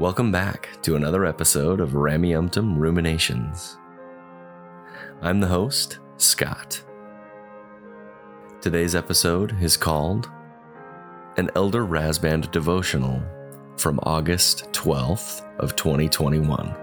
Welcome back to another episode of Rameumptom Ruminations. I'm the host, Scott. Today's episode is called An Elder Rasband Devotional from August 12th of 2021.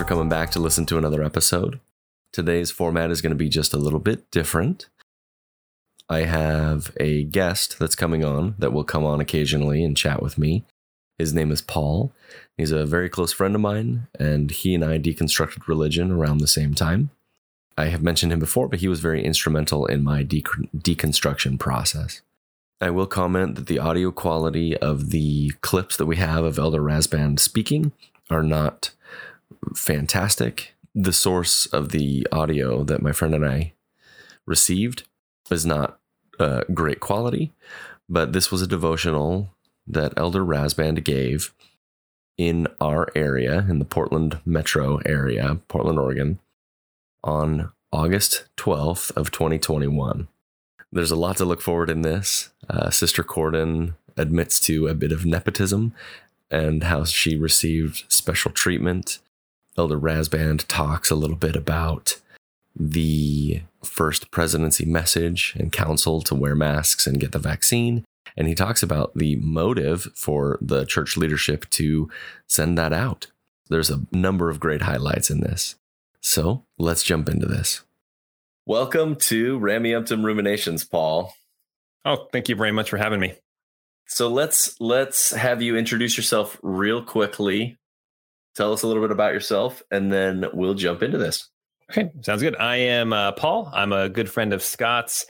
For coming back to listen to another episode. Today's format is going to be just a little bit different. I have a guest that's coming on that will come on occasionally and chat with me. His name is Paul. He's a very close friend of mine, and he and I deconstructed religion around the same time. I have mentioned him before, but he was very instrumental in my de- deconstruction process. I will comment that the audio quality of the clips that we have of Elder Rasband speaking are not fantastic. The source of the audio that my friend and I received is not uh, great quality, but this was a devotional that Elder Rasband gave in our area, in the Portland metro area, Portland, Oregon, on August 12th of 2021. There's a lot to look forward in this. Uh, Sister Cordon admits to a bit of nepotism and how she received special treatment Elder Rasband talks a little bit about the first presidency message and counsel to wear masks and get the vaccine. And he talks about the motive for the church leadership to send that out. There's a number of great highlights in this. So let's jump into this. Welcome to Rameumptom Ruminations, Paul. Oh, thank you very much for having me. So let's let's have you introduce yourself real quickly tell us a little bit about yourself, and then we'll jump into this. Okay, sounds good. I am uh, Paul. I'm a good friend of Scott's.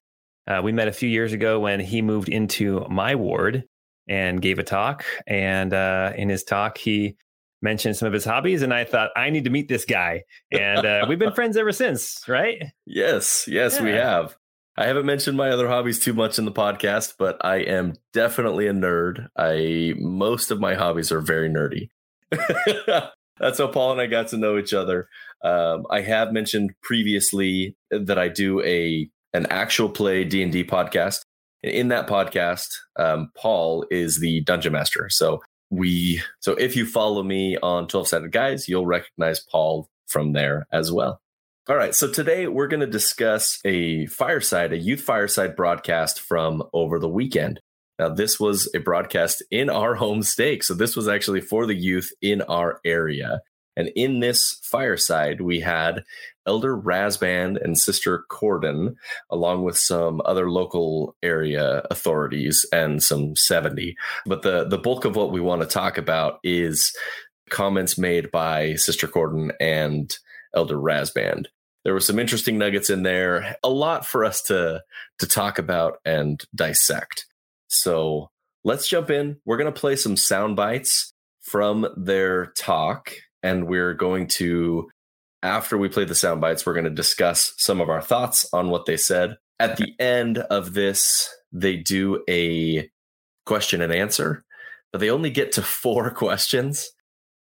Uh, we met a few years ago when he moved into my ward and gave a talk. And uh, in his talk, he mentioned some of his hobbies, and I thought I need to meet this guy. And uh, we've been friends ever since, right? Yes, yes, yeah. we have. I haven't mentioned my other hobbies too much in the podcast, but I am definitely a nerd. I most of my hobbies are very nerdy. That's how Paul and I got to know each other. Um, I have mentioned previously that I do a an actual play D and D podcast. In that podcast, um, Paul is the dungeon master. So we so if you follow me on 12 sided guys, you'll recognize Paul from there as well. All right, so today we're going to discuss a fireside, a youth fireside broadcast from over the weekend. Now, this was a broadcast in our home stake. So, this was actually for the youth in our area. And in this fireside, we had Elder Rasband and Sister Cordon, along with some other local area authorities and some 70. But the, the bulk of what we want to talk about is comments made by Sister Cordon and Elder Rasband. There were some interesting nuggets in there, a lot for us to to talk about and dissect. So let's jump in. We're going to play some sound bites from their talk, and we're going to, after we play the sound bites, we're going to discuss some of our thoughts on what they said. At the end of this, they do a question and answer, but they only get to four questions.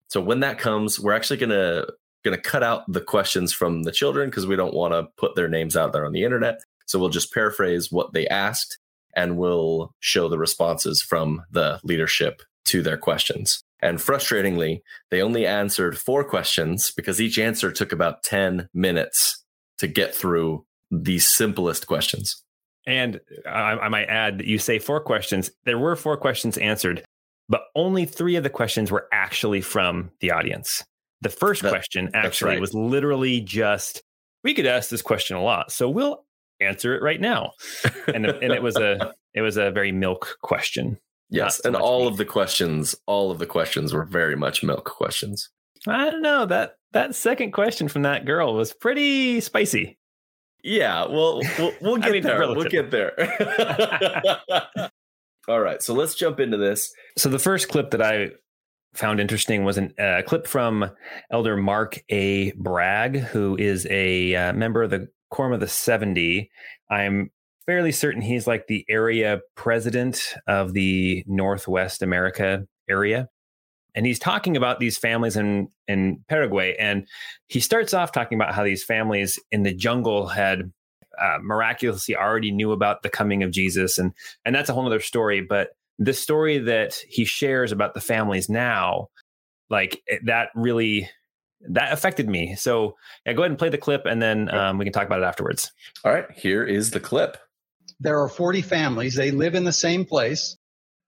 So when that comes, we're actually going to going to cut out the questions from the children because we don't want to put their names out there on the internet. So we'll just paraphrase what they asked and will show the responses from the leadership to their questions. And frustratingly, they only answered four questions because each answer took about 10 minutes to get through the simplest questions. And I, I, might add that you say four questions. There were four questions answered, but only three of the questions were actually from the audience. The first that, question actually right. was literally just, we could ask this question a lot. So we'll answer it right now. And and it was a it was a very milk question. Yes, and all of the questions, all of the questions were very much milk questions. I don't know that that second question from that girl was pretty spicy. Yeah, well, we'll, we'll get I mean, there. We'll get there. all right, so let's jump into this. So the first clip that I found interesting was a uh, clip from Elder Mark A. Bragg, who is a uh, member of the Of the 70. I'm fairly certain he's like the area president of the Northwest America area. And he's talking about these families in, in Paraguay. And he starts off talking about how these families in the jungle had uh, miraculously already knew about the coming of Jesus. And, and that's a whole other story. But the story that he shares about the families now, like that really that affected me. So yeah, go ahead and play the clip, and then um, we can talk about it afterwards. All right, here is the clip. There are 40 families. They live in the same place.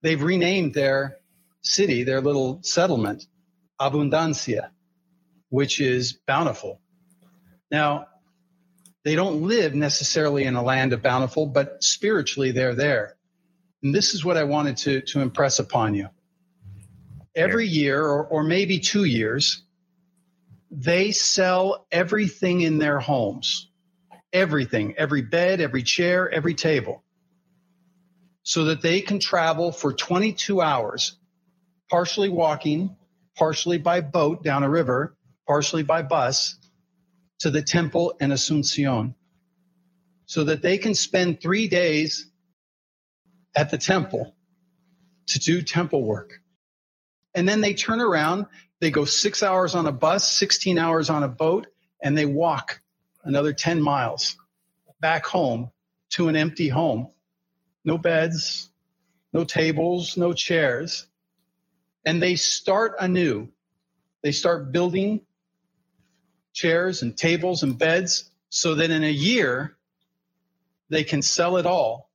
They've renamed their city, their little settlement, Abundancia, which is bountiful. Now, they don't live necessarily in a land of bountiful, but spiritually they're there. And this is what I wanted to, to impress upon you. Every year, or, or maybe two years, they sell everything in their homes. Everything, every bed, every chair, every table, so that they can travel for 22 hours, partially walking, partially by boat down a river, partially by bus to the temple in Asuncion, so that they can spend three days at the temple to do temple work. And then they turn around, they go six hours on a bus, 16 hours on a boat, and they walk another 10 miles back home to an empty home. No beds, no tables, no chairs. And they start anew. They start building chairs and tables and beds so that in a year they can sell it all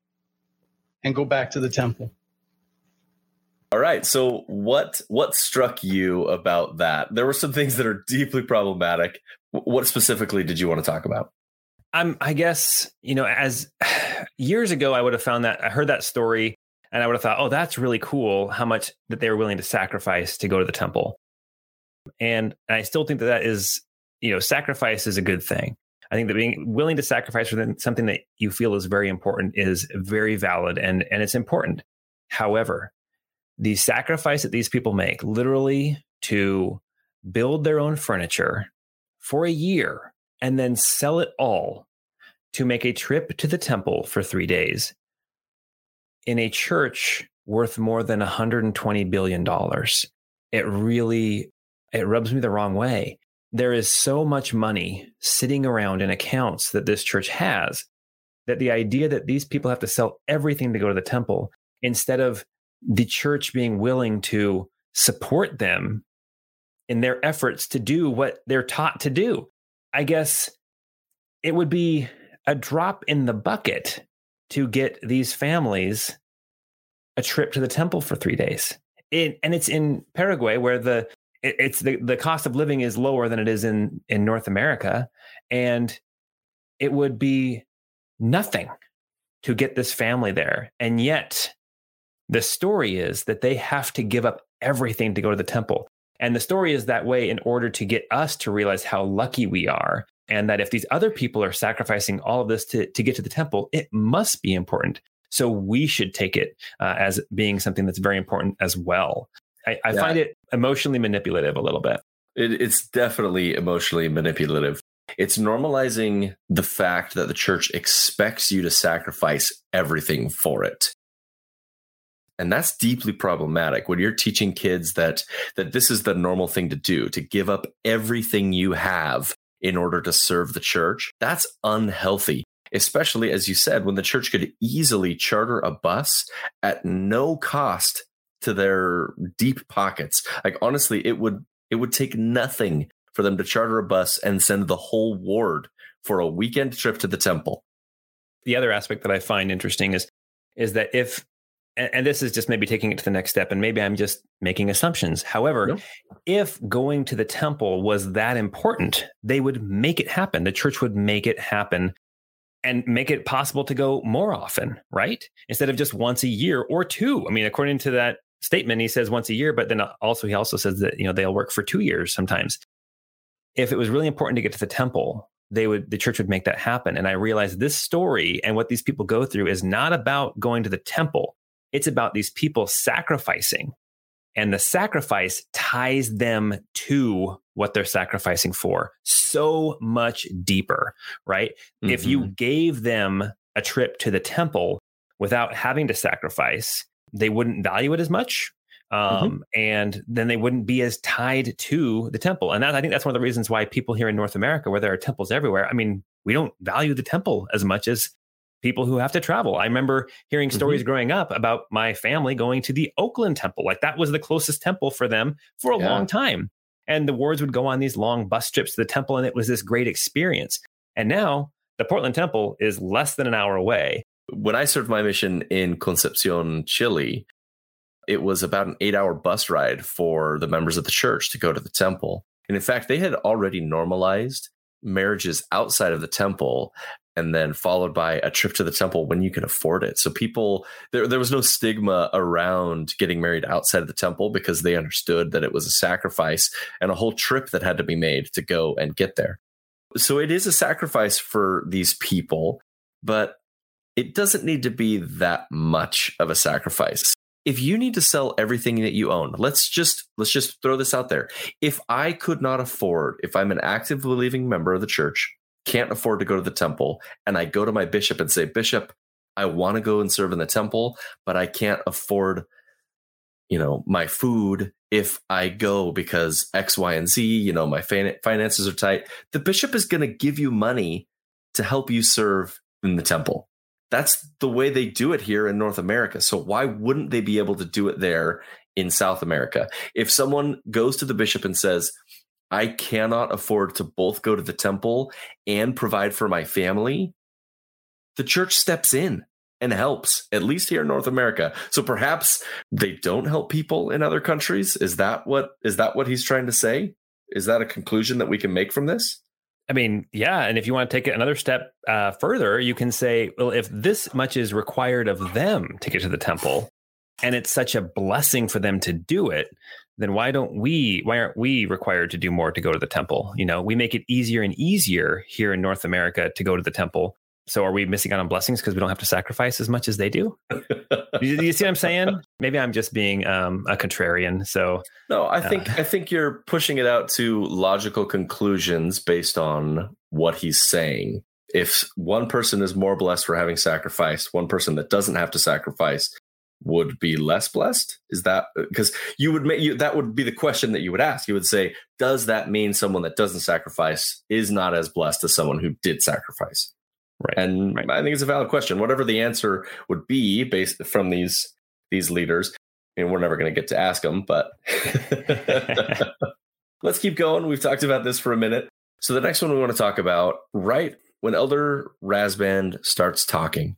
and go back to the temple. All right. So what what struck you about that? There were some things that are deeply problematic. What specifically did you want to talk about? I'm I guess, you know, as years ago I would have found that I heard that story and I would have thought, "Oh, that's really cool how much that they were willing to sacrifice to go to the temple." And I still think that that is, you know, sacrifice is a good thing. I think that being willing to sacrifice for something that you feel is very important is very valid and and it's important. However, the sacrifice that these people make, literally to build their own furniture for a year and then sell it all to make a trip to the temple for three days in a church worth more than 120 billion dollars. It really it rubs me the wrong way. There is so much money sitting around in accounts that this church has that the idea that these people have to sell everything to go to the temple instead of the church being willing to support them in their efforts to do what they're taught to do. I guess it would be a drop in the bucket to get these families a trip to the temple for three days. It, and it's in Paraguay where the it, it's the, the cost of living is lower than it is in in North America, and it would be nothing to get this family there. And yet the story is that they have to give up everything to go to the temple. And the story is that way in order to get us to realize how lucky we are. And that if these other people are sacrificing all of this to, to get to the temple, it must be important. So we should take it uh, as being something that's very important as well. I, I yeah. find it emotionally manipulative a little bit. It, it's definitely emotionally manipulative. It's normalizing the fact that the church expects you to sacrifice everything for it and that's deeply problematic when you're teaching kids that that this is the normal thing to do to give up everything you have in order to serve the church. That's unhealthy especially as you said when the church could easily charter a bus at no cost to their deep pockets. Like honestly it would it would take nothing for them to charter a bus and send the whole ward for a weekend trip to the temple. The other aspect that i find interesting is is that if and, and, this is just maybe taking it to the next step, and maybe I'm just making assumptions. However, if going to the temple was that important, they would make it happen. The church would make it happen and make it possible to go more often, right? Instead of just once a year or two. I mean, according to that statement, he says once a year, but then also he also says that you know they'll work for two years sometimes. If it was really important to get to the temple, they would the church would make that happen. And I realized this story and what these people go through is not about going to the temple. It's about these people sacrificing and the sacrifice ties them to what they're sacrificing for so much deeper, right? Mm-hmm. If you mm-hmm. gave them a trip to the temple without having to sacrifice, they wouldn't value it as much. Mm-hmm. Um, mm-hmm. And then they wouldn't be as tied to the temple. And that, I think that's one of the reasons why people here in North America, where there are temples everywhere, I mean, we don't value the temple as much as people who have to travel. I remember hearing stories mm-hmm. growing up about my family going to the Oakland temple. Like that was the closest temple for them for a yeah. long time. And the wards would go on these long bus trips to the temple, and it was this great experience. And now the Portland temple is less than an hour away. When I served my mission in Concepcion, Chile, it was about an eight hour bus ride for the members of the church to go to the temple. And in fact, they had already normalized marriages outside of the temple and then followed by a trip to the temple when you can afford it. So people there there was no stigma around getting married outside of the temple because they understood that it was a sacrifice and a whole trip that had to be made to go and get there. So it is a sacrifice for these people, but it doesn't need to be that much of a sacrifice. If you need to sell everything that you own, let's just let's just throw this out there. If I could not afford, if I'm an active believing member of the church, can't afford to go to the temple, and I go to my bishop and say, Bishop, I want to go and serve in the temple, but I can't afford, you know, my food if I go because X, Y, and Z, you know, my finances are tight. The bishop is going to give you money to help you serve in the temple. That's the way they do it here in North America. So why wouldn't they be able to do it there in South America? If someone goes to the bishop and says, I cannot afford to both go to the temple and provide for my family, the church steps in and helps, at least here in North America. So perhaps they don't help people in other countries. Is that what is that what he's trying to say? Is that a conclusion that we can make from this? I mean, yeah. And if you want to take it another step uh, further, you can say, well, if this much is required of them to get to the temple, and it's such a blessing for them to do it, then why don't we why aren't we required to do more to go to the temple? You know we make it easier and easier here in north america to go to the temple. So are we missing out on blessings because we don't have to sacrifice as much as they do? You, you, see what i'm saying? Maybe i'm just being um, a contrarian so no i think uh, i think you're pushing it out to logical conclusions based on what he's saying. If one person is more blessed for having sacrificed one person that doesn't have to sacrifice would be less blessed? Is that uh, because you would make you that would be the question that you would ask. You would say does that mean someone that doesn't sacrifice is not as blessed as someone who did sacrifice? Right and right. i think it's a valid question. Whatever the answer would be based from these these leaders and we're never going to get to ask them but let's keep going. We've talked about this for a minute. So the next one we want to talk about right when elder rasband starts talking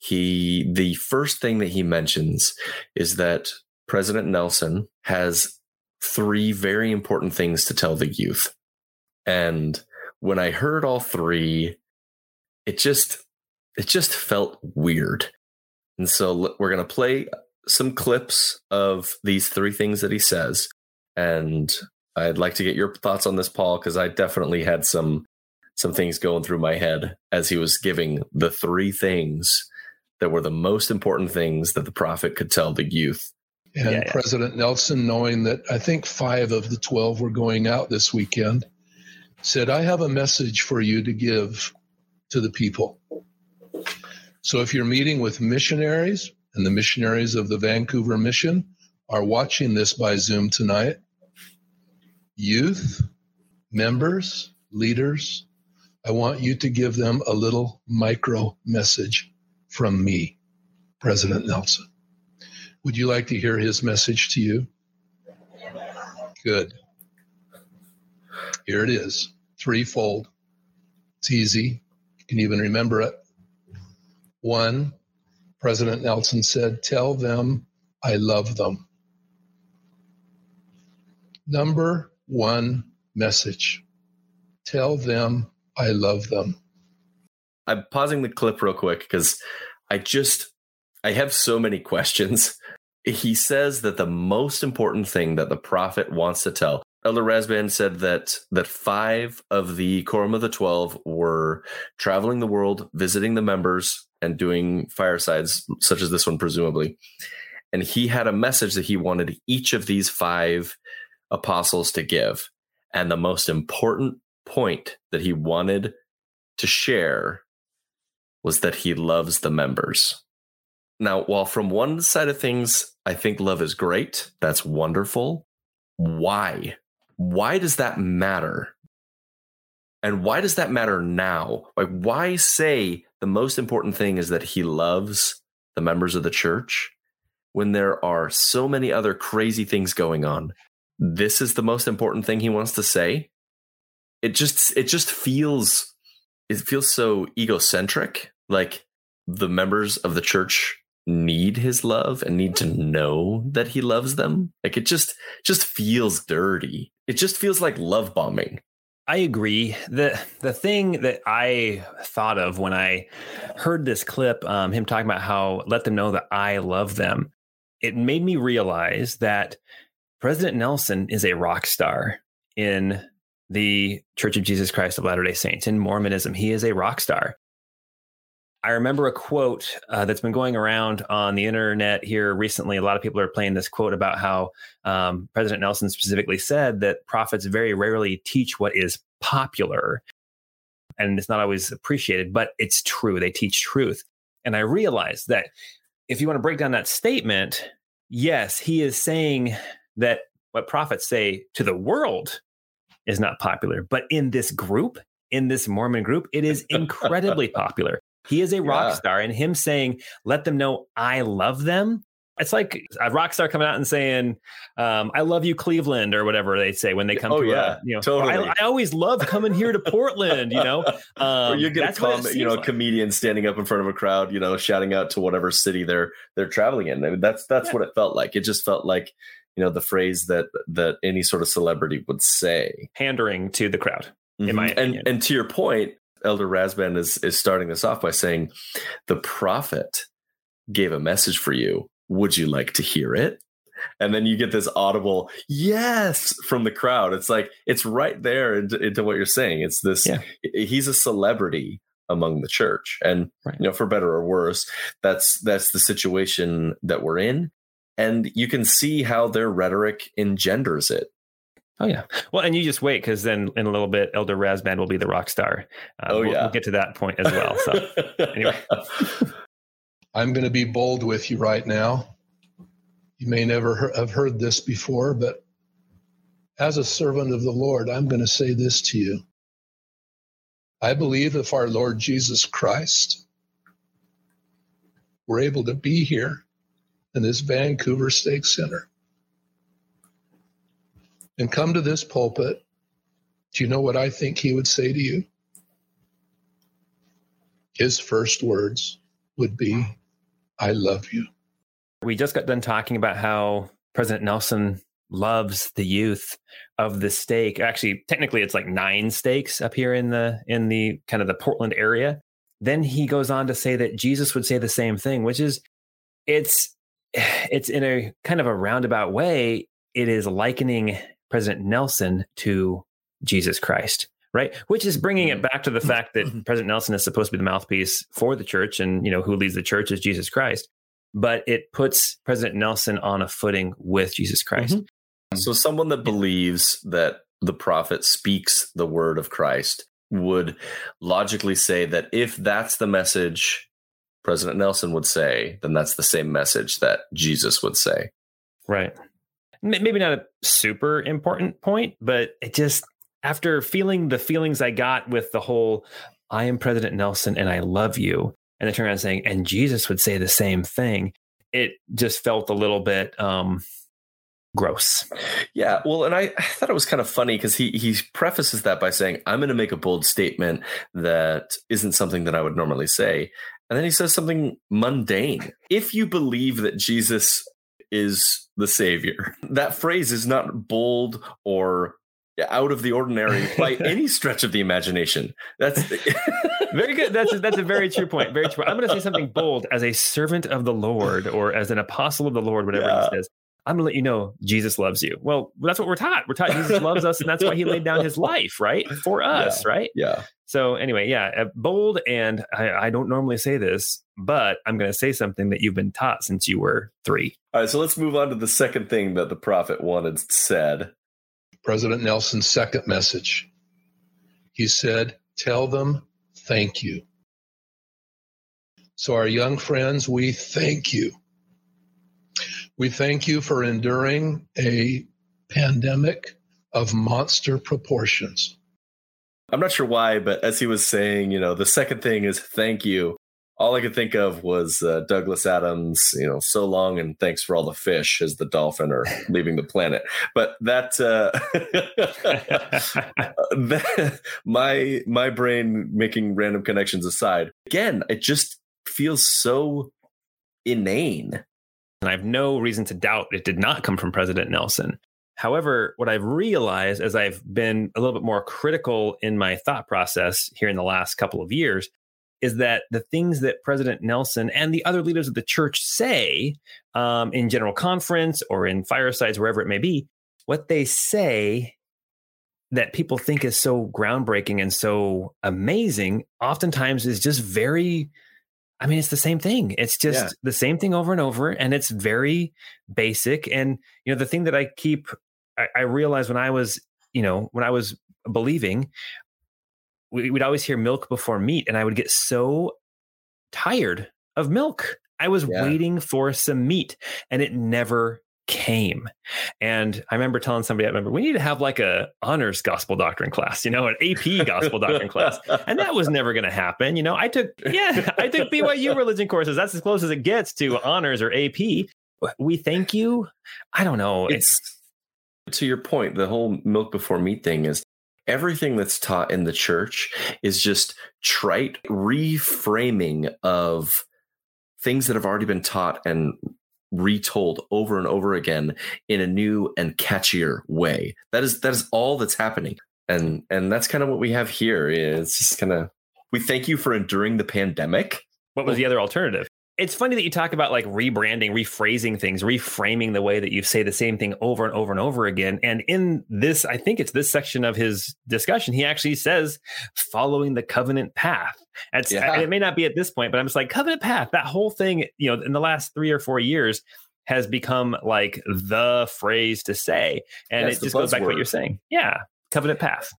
he the first thing that he mentions is that President Nelson has three very important things to tell the youth. And when I heard all three, it just it just felt weird. And so we're going to play some clips of these three things that he says and I'd like to get your thoughts on this Paul because I definitely had some some things going through my head as he was giving the three things that were the most important things that the prophet could tell the youth. And yeah, yeah. President Nelson, knowing that I think five of the 12 were going out this weekend, said, I have a message for you to give to the people. So if you're meeting with missionaries, and the missionaries of the Vancouver Mission are watching this by Zoom tonight, youth, members, leaders, I want you to give them a little micro message from me, President Nelson. Would you like to hear his message to you? Good. Here it is, threefold. It's easy. You can even remember it. One, President Nelson said, Tell them I love them. Number one message tell them I love them. I'm pausing the clip real quick because I just I have so many questions. He says that the most important thing that the prophet wants to tell. Elder Rasband said that that five of the quorum of the twelve were traveling the world, visiting the members, and doing firesides such as this one, presumably. and he had a message that he wanted each of these five apostles to give. And the most important point that he wanted to share was that he loves the members. Now, while from one side of things, I think love is great, that's wonderful. Why? Why does that matter? And why does that matter now? Like, why say the most important thing is that he loves the members of the church when there are so many other crazy things going on? This is the most important thing he wants to say. It just, it just feels, it feels so egocentric. Like the members of the church need his love and need to know that he loves them. Like it just, just feels dirty. It just feels like love bombing. I agree. the The thing that I thought of when I heard this clip, um, him talking about how let them know that I love them, it made me realize that President Nelson is a rock star in the Church of Jesus Christ of Latter Day Saints in Mormonism. He is a rock star. I remember a quote uh, that's been going around on the internet here recently. A lot of people are playing this quote about how um, President Nelson specifically said that prophets very rarely teach what is popular. And it's not always appreciated, but it's true. They teach truth. And I realized that if you want to break down that statement, yes, he is saying that what prophets say to the world is not popular. But in this group, in this Mormon group, it is incredibly popular. He is a rock yeah. star, and him saying, "Let them know I love them." It's like a rock star coming out and saying, um, "I love you, Cleveland," or whatever they say when they come oh, to yeah, a, you know. Totally. I, I, always love coming here to Portland. You know, um, or you get a com- you know like. comedian standing up in front of a crowd, you know, shouting out to whatever city they're they're traveling in. I mean, that's that's yeah. what it felt like. It just felt like you know the phrase that that any sort of celebrity would say, pandering to the crowd. Mm-hmm. In my opinion. and and to your point, Elder Rasband is is starting this off by saying, "The prophet gave a message for you. Would you like to hear it?" And then you get this audible yes from the crowd. It's like it's right there into, into what you're saying. It's this. Yeah. He's a celebrity among the church, and right. you know, for better or worse, that's that's the situation that we're in. And you can see how their rhetoric engenders it. Oh yeah. Well, and you just wait because then in a little bit, Elder Rasband will be the rock star. Uh, oh we'll, yeah. We'll get to that point as well. So anyway, I'm going to be bold with you right now. You may never have heard this before, but as a servant of the Lord, I'm going to say this to you. I believe if our Lord Jesus Christ were able to be here in this Vancouver Stake Center and come to this pulpit, do you know what I think he would say to you? His first words would be, I love you. We just got done talking about how President Nelson loves the youth of the stake. Actually, technically it's like nine stakes up here in the in the kind of the Portland area. Then he goes on to say that Jesus would say the same thing, which is it's it's in a kind of a roundabout way, it is likening President Nelson to Jesus Christ, right? Which is bringing it mm-hmm. back to the fact that mm-hmm. President Nelson is supposed to be the mouthpiece for the church, and you know who leads the church is Jesus Christ. But it puts President Nelson on a footing with Jesus Christ. Mm-hmm. So, someone that believes that the prophet speaks the word of Christ would logically say that if that's the message President Nelson would say, then that's the same message that Jesus would say. Right maybe not a super important point, but it just after feeling the feelings I got with the whole I am President Nelson and I love you, and then turn around saying, and Jesus would say the same thing, it just felt a little bit um gross. Yeah, well, and I, I thought it was kind of funny because he he prefaces that by saying, "I'm going to make a bold statement that isn't something that I would normally say," and then he says something mundane. If you believe that Jesus is the savior. That phrase is not bold or out of the ordinary by any stretch of the imagination. That's very good. That's a, that's a very true point. Very true. I'm going to say something bold as a servant of the Lord or as an apostle of the Lord, whatever yeah. he says. I'm gonna let you know Jesus loves you. Well, that's what we're taught. We're taught Jesus loves us, and that's why he laid down his life, right? For us, yeah. right? Yeah. So anyway, yeah, uh, bold, and I, I don't normally say this, but I'm going to say something that you've been taught since you were three. All right, so let's move on to the second thing that the prophet wanted said. President Nelson's second message. He said, Tell them thank you. So, our young friends, we thank you. We thank you for enduring a pandemic of monster proportions. I'm not sure why, but as he was saying, you know, the second thing is thank you. All I could think of was uh, Douglas Adams, you know, so long and thanks for all the fish as the dolphin are leaving the planet. But that, uh, that, my my brain making random connections aside, again, it just feels so inane. And I have no reason to doubt it did not come from President Nelson. However, what I've realized as I've been a little bit more critical in my thought process here in the last couple of years is that the things that President Nelson and the other leaders of the church say um, in general conference or in firesides, wherever it may be, what they say that people think is so groundbreaking and so amazing, oftentimes is just very I mean, it's the same thing. It's just yeah. the same thing over and over, and it's very basic. And you know, the thing that I keep, I, I realized when I was, you know, when I was believing, we, would always hear milk before meat, and I would get so tired of milk. I was yeah. waiting for some meat, and it never came. And I remember telling somebody, I remember we need to have like a honors gospel doctrine class, you know, an AP gospel doctrine class. And that was never going to happen. You know, I took, yeah, I took BYU religion courses. That's as close as it gets to honors or AP. We thank you. I don't know. It's, it's to your point, the whole milk before meat thing is everything that's taught in the church is just trite reframing of things that have already been taught and retold over and over again in a new and catchier way. That is that is all that's happening. And and that's kind of what we have here. It's just kind of we thank you for enduring the pandemic. What was the other alternative? It's funny that you talk about like rebranding, rephrasing things, reframing the way that you say the same thing over and over and over again. And in this, I think it's this section of his discussion, he actually says following the covenant path. Yeah. it may not be at this point, but I'm just like covenant path. That whole thing, you know, in the last three or four years has become like the phrase to say. And That's it just goes back to what you're saying. Yeah. Covenant path.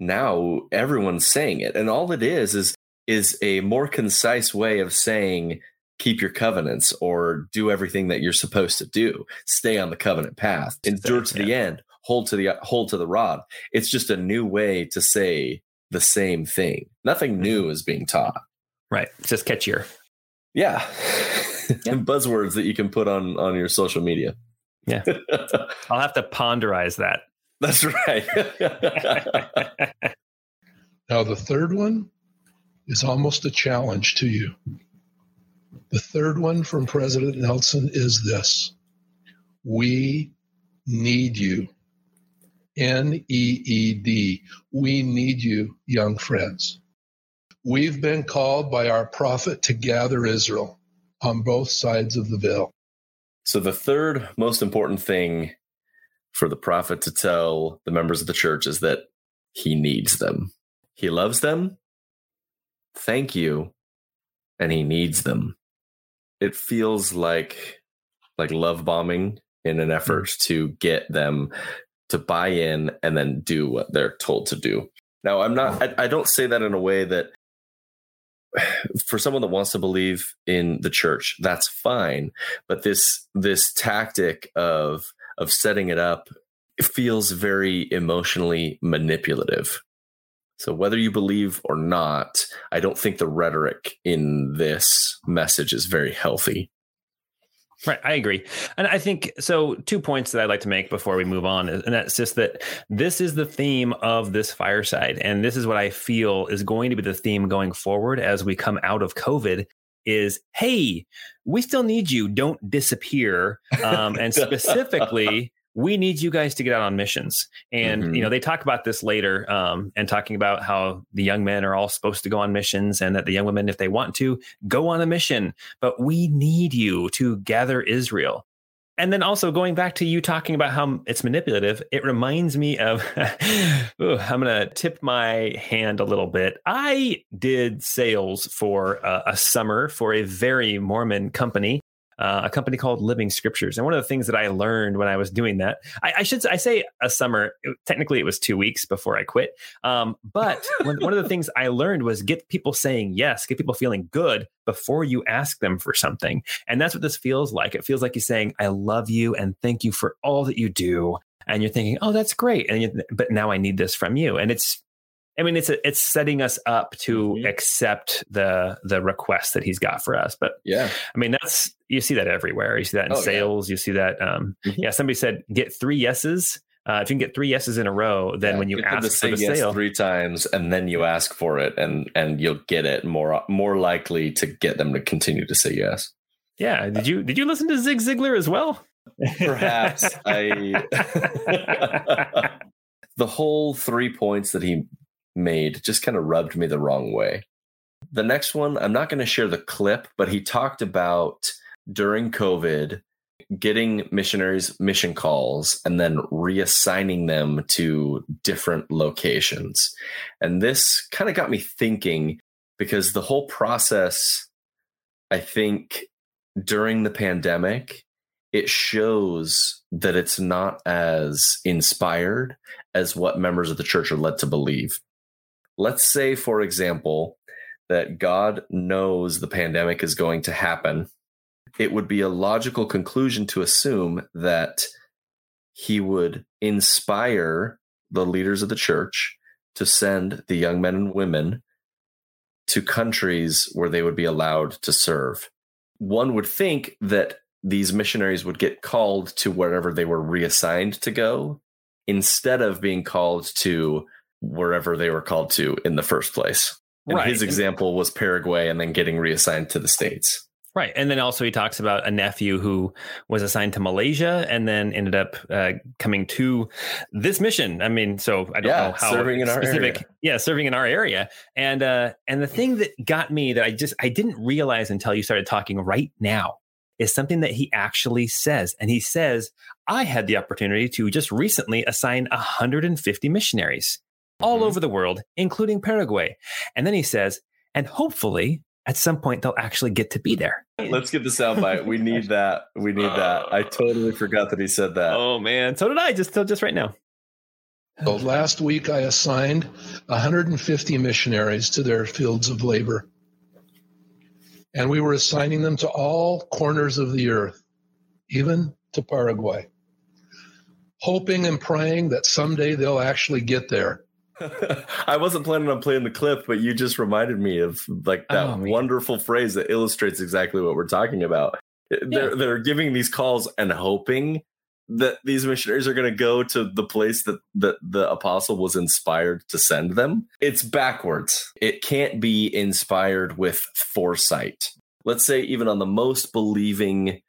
Now everyone's saying it. And all it is is is a more concise way of saying keep your covenants or do everything that you're supposed to do. Stay on the covenant path, endure to the end, hold to the hold to the rod. It's just a new way to say the same thing. Nothing mm-hmm. new is being taught. Right. It's just catchier. Yeah. yeah. and buzzwords that you can put on on your social media. Yeah. I'll have to ponderize that. That's right. now the third one is almost a challenge to you. The third one from President Nelson is this We need you. N E E D. We need you, young friends. We've been called by our prophet to gather Israel on both sides of the veil. So, the third most important thing for the prophet to tell the members of the church is that he needs them. He loves them. Thank you. And he needs them it feels like like love bombing in an effort mm. to get them to buy in and then do what they're told to do. Now, I'm not, I, I, don't say that in a way that for someone that wants to believe in the church, that's fine. But this, this tactic of, of setting it up it feels very emotionally manipulative. So whether you believe or not, I don't think the rhetoric in this message is very healthy. Right, I agree. And I think so two points that I'd like to make before we move on and that's just that this is the theme of this fireside and this is what I feel is going to be the theme going forward as we come out of COVID is hey, we still need you, don't disappear. Um, and specifically we need you guys to get out on missions. And, mm-hmm. you know, they talk about this later um, and talking about how the young men are all supposed to go on missions and that the young women, if they want to, go on a mission. But we need you to gather Israel. and then also going back to you talking about how it's manipulative, it reminds me of ooh, I'm going to tip my hand a little bit. I did sales for a, a summer for a very Mormon company uh, a company called Living Scriptures. And one of the things that I learned when I was doing that, I, I should I say a summer. It, technically, it was two weeks before I quit. Um, but one, one of the things I learned was get people saying yes, get people feeling good before you ask them for something. And that's what this feels like. It feels like he's saying, "I love you and thank you for all that you do." And you're thinking, "Oh, that's great," and you, but now I need this from you. And it's I mean, it's a, it's setting us up to mm-hmm. accept the the request that he's got for us. But yeah, I mean, that's you see that everywhere. You see that in oh, sales. Yeah. You see that. Um, mm-hmm. Yeah, somebody said get three yeses. Uh, if you can get three yeses in a row, then yeah, when you ask for the yes sale three times, and then you ask for it, and and you'll get it more more likely to get them to continue to say yes. Yeah. Did you did you listen to Zig Ziglar as well? Perhaps I. the whole three points that he made just kind of rubbed me the wrong way. The next one, I'm not going to share the clip, but he talked about during COVID getting missionaries mission calls and then reassigning them to different locations. And this kind of got me thinking because the whole process, I think, during the pandemic, it shows that it's not as inspired as what members of the church are led to believe. Let's say, for example, that God knows the pandemic is going to happen. It would be a logical conclusion to assume that he would inspire the leaders of the church to send the young men and women to countries where they would be allowed to serve. One would think that these missionaries would get called to wherever they were reassigned to go instead of being called to wherever they were called to in the first place. And right. his example was Paraguay and then getting reassigned to the States. Right. And then also he talks about a nephew who was assigned to Malaysia and then ended up uh, coming to this mission. I mean, so I don't yeah, know how serving in specific, our area. Yeah, serving in our area. And uh, and the thing that got me that I just I didn't realize until you started talking right now is something that he actually says. And he says, I had the opportunity to just recently assign 150 missionaries all mm-hmm. over the world, including Paraguay. And then he says, and hopefully at some point they'll actually get to be there. Let's get the soundbite. We need that. We need that. I totally forgot that he said that. Oh man, so did I just till just right now. So last week I assigned 150 missionaries to their fields of labor. And we were assigning them to all corners of the earth, even to Paraguay, hoping and praying that someday they'll actually get there. I wasn't planning on playing the clip, but you just reminded me of like that oh, wonderful phrase that illustrates exactly what we're talking about. Yeah. They're they're giving these calls and hoping that these missionaries are going to go to the place that, that the apostle was inspired to send them. It's backwards. It can't be inspired with foresight. Let's say even on the most believing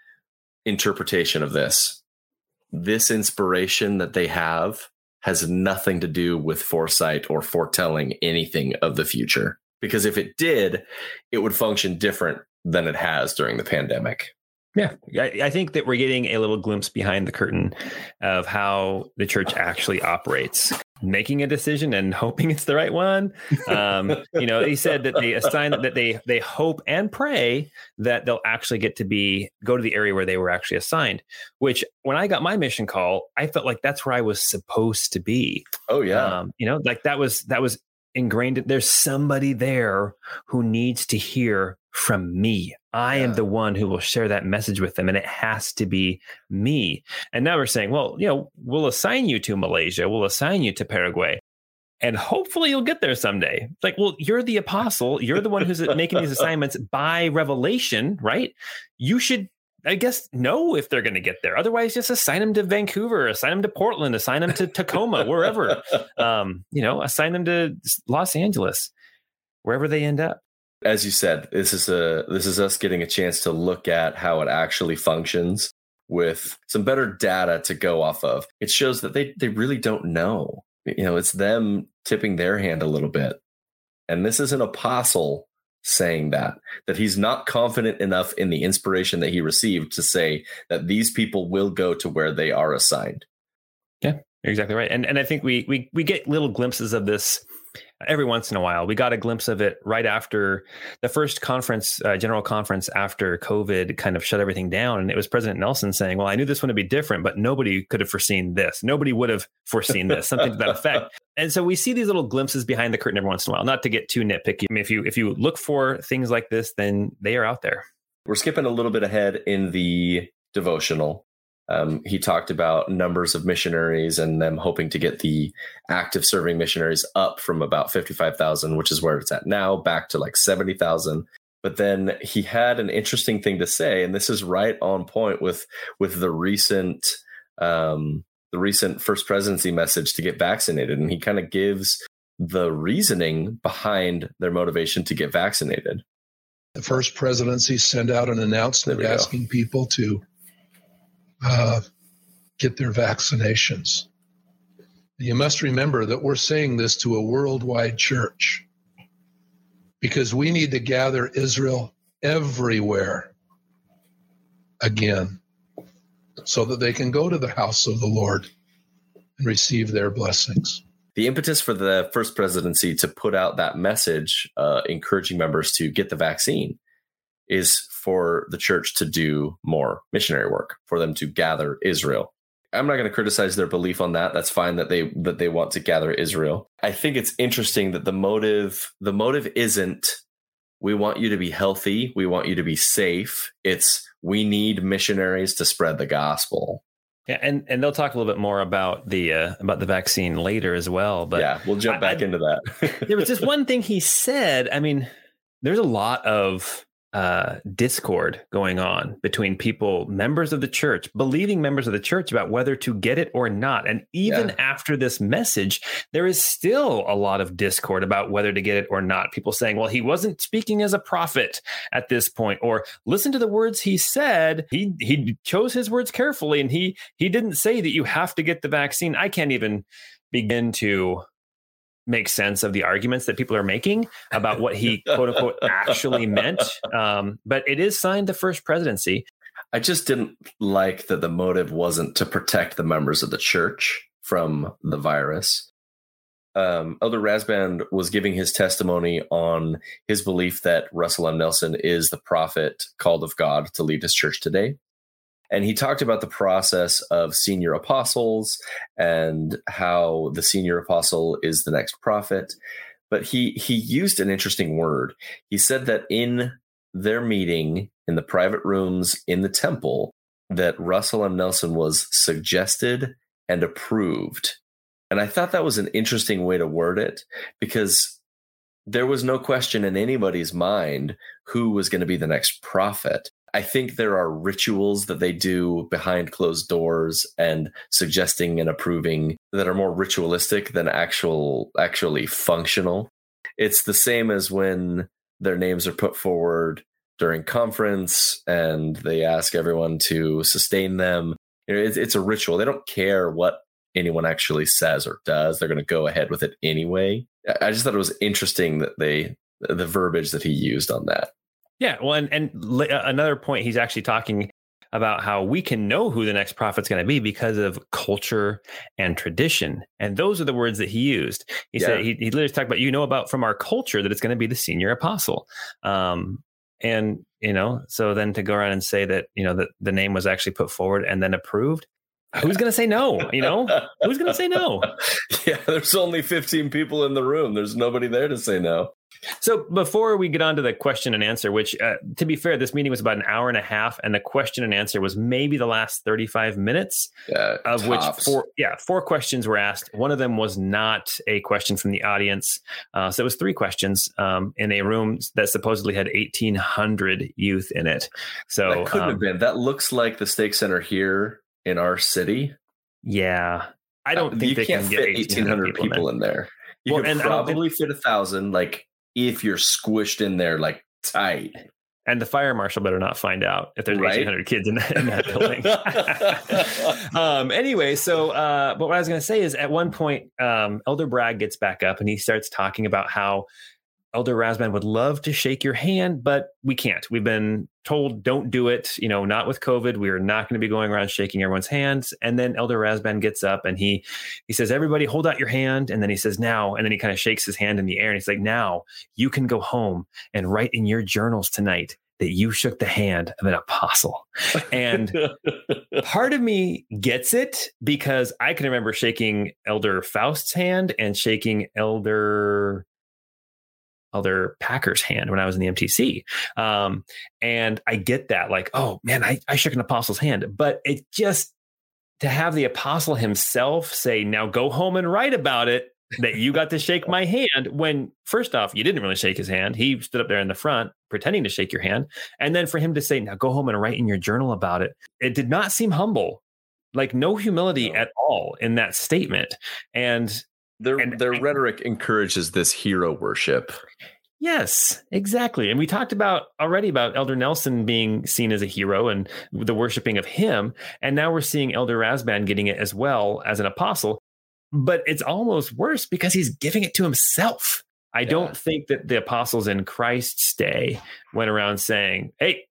interpretation of this, this inspiration that they have has nothing to do with foresight or foretelling anything of the future. Because if it did, it would function different than it has during the pandemic. Yeah, I, think that we're getting a little glimpse behind the curtain of how the church actually operates. Making a decision and hoping it's the right one. Um, you know, he said that they assign that they they hope and pray that they'll actually get to be go to the area where they were actually assigned. Which, when I got my mission call, I felt like that's where I was supposed to be. Oh yeah, um, you know, like that was that was ingrained. There's somebody there who needs to hear from me. I yeah. am the one who will share that message with them, and it has to be me. And now we're saying, well, you know, we'll assign you to Malaysia, we'll assign you to Paraguay, and hopefully you'll get there someday. It's like, well, you're the apostle, you're the one who's making these assignments by revelation, right? You should. I guess know if they're going to get there. Otherwise, just assign them to Vancouver, assign them to Portland, assign them to Tacoma, wherever. Um, you know, assign them to Los Angeles, wherever they end up as you said, this is a this is us getting a chance to look at how it actually functions with some better data to go off of. It shows that they they really don't know. You know, it's them tipping their hand a little bit. And this is an apostle saying that that he's not confident enough in the inspiration that he received to say that these people will go to where they are assigned yeah you're exactly right and and i think we we we get little glimpses of this every once in a while. We got a glimpse of it right after the first conference, uh, general conference after COVID kind of shut everything down. And it was President Nelson saying, Well, I knew this one would be different, but nobody could have foreseen this. Nobody would have foreseen this, something to that effect. And so we see these little glimpses behind the curtain every once in a while, not to get too nitpicky. I mean, if you if you look for things like this, then they are out there. We're skipping a little bit ahead in the devotional um, he talked about numbers of missionaries and them hoping to get the active serving missionaries up from about 55,000, which is where it's at now, back to like 70,000. But then he had an interesting thing to say, and this is right on point with with the recent um, the recent first presidency message to get vaccinated, and he kind of gives the reasoning behind their motivation to get vaccinated. The first presidency sent out an announcement asking people to uh, get their vaccinations. You must remember that we're saying this to a worldwide church because we need to gather Israel everywhere again so that they can go to the house of the Lord and receive their blessings. The impetus for the first presidency to put out that message, uh, encouraging members to get the vaccine, is for the church to do more missionary work, for them to gather Israel. I'm not going to criticize their belief on that. That's fine that they that they want to gather Israel. I think it's interesting that the motive the motive isn't we want you to be healthy, we want you to be safe. It's we need missionaries to spread the gospel. Yeah, and and they'll talk a little bit more about the uh, about the vaccine later as well. But yeah, we'll jump back I, into that. there was just one thing he said. I mean, there's a lot of uh, discord going on between people, members of the church, believing members of the church about whether to get it or not. And even yeah. after this message, there is still a lot of discord about whether to get it or not. People saying, well, he wasn't speaking as a prophet at this point, or listen to the words he said. He he chose his words carefully and he he didn't say that you have to get the vaccine. I can't even begin to make sense of the arguments that people are making about what he quote unquote actually meant. Um, but it is signed the first presidency. I just didn't like that the motive wasn't to protect the members of the church from the virus. Um, Elder Rasband was giving his testimony on his belief that Russell M. Nelson is the prophet called of God to lead his church today. And he talked about the process of senior apostles and how the senior apostle is the next prophet. But he he used an interesting word. He said that in their meeting in the private rooms in the temple, that Russell M. Nelson was suggested and approved. And I thought that was an interesting way to word it because there was no question in anybody's mind who was going to be the next prophet. I think there are rituals that they do behind closed doors and suggesting and approving that are more ritualistic than actual actually functional. It's the same as when their names are put forward during conference and they ask everyone to sustain them. It's, it's a ritual. They don't care what anyone actually says or does. They're going to go ahead with it anyway. I just thought it was interesting that they the verbiage that he used on that. Yeah, well, and and uh, another point, he's actually talking about how we can know who the next prophet's going to be because of culture and tradition, and those are the words that he used. He yeah. said he, he literally talked about you know about from our culture that it's going to be the senior apostle, um, and you know, so then to go around and say that you know that the name was actually put forward and then approved, who's going to say no? You know, who's going to say no? Yeah, there's only 15 people in the room. There's nobody there to say no. So before we get on to the question and answer, which uh, to be fair, this meeting was about an hour and a half, and the question and answer was maybe the last 35 minutes, yeah, of tops. which four, yeah, four questions were asked. One of them was not a question from the audience, uh, so it was three questions um, in a room that supposedly had 1,800 youth in it. So that couldn't um, have been. That looks like the stake center here in our city. Yeah, I don't uh, think you can't can fit 1,800 people, people in there. You well, could probably fit a thousand, like if you're squished in there like tight. And the fire marshal better not find out if there's right? 1,800 kids in that, in that building. um, anyway, so uh, but what I was going to say is at one point, um, Elder Bragg gets back up and he starts talking about how Elder Rasband would love to shake your hand, but we can't. We've been told don't do it, you know, not with COVID. We are not going to be going around shaking everyone's hands. And then Elder Rasband gets up and he he says, Everybody hold out your hand. And then he says, Now, and then he kind of shakes his hand in the air and he's like, Now you can go home and write in your journals tonight that you shook the hand of an apostle. And part of me gets it because I can remember shaking Elder Faust's hand and shaking Elder Elder Packer's hand when I was in the MTC. Um, and I get that, like, oh man, I, I shook an apostle's hand. But it just to have the apostle himself say, now go home and write about it that you got to shake my hand when first off you didn't really shake his hand he stood up there in the front pretending to shake your hand and then for him to say now go home and write in your journal about it it did not seem humble like no humility at all in that statement and their and, their rhetoric encourages this hero worship Yes, exactly. And we talked about already about Elder Nelson being seen as a hero and the worshiping of him. And now we're seeing Elder Rasband getting it as well as an apostle but it's almost worse because he's giving it to himself. I yeah. don't think that the apostles in Christ's day went around saying, "Hey,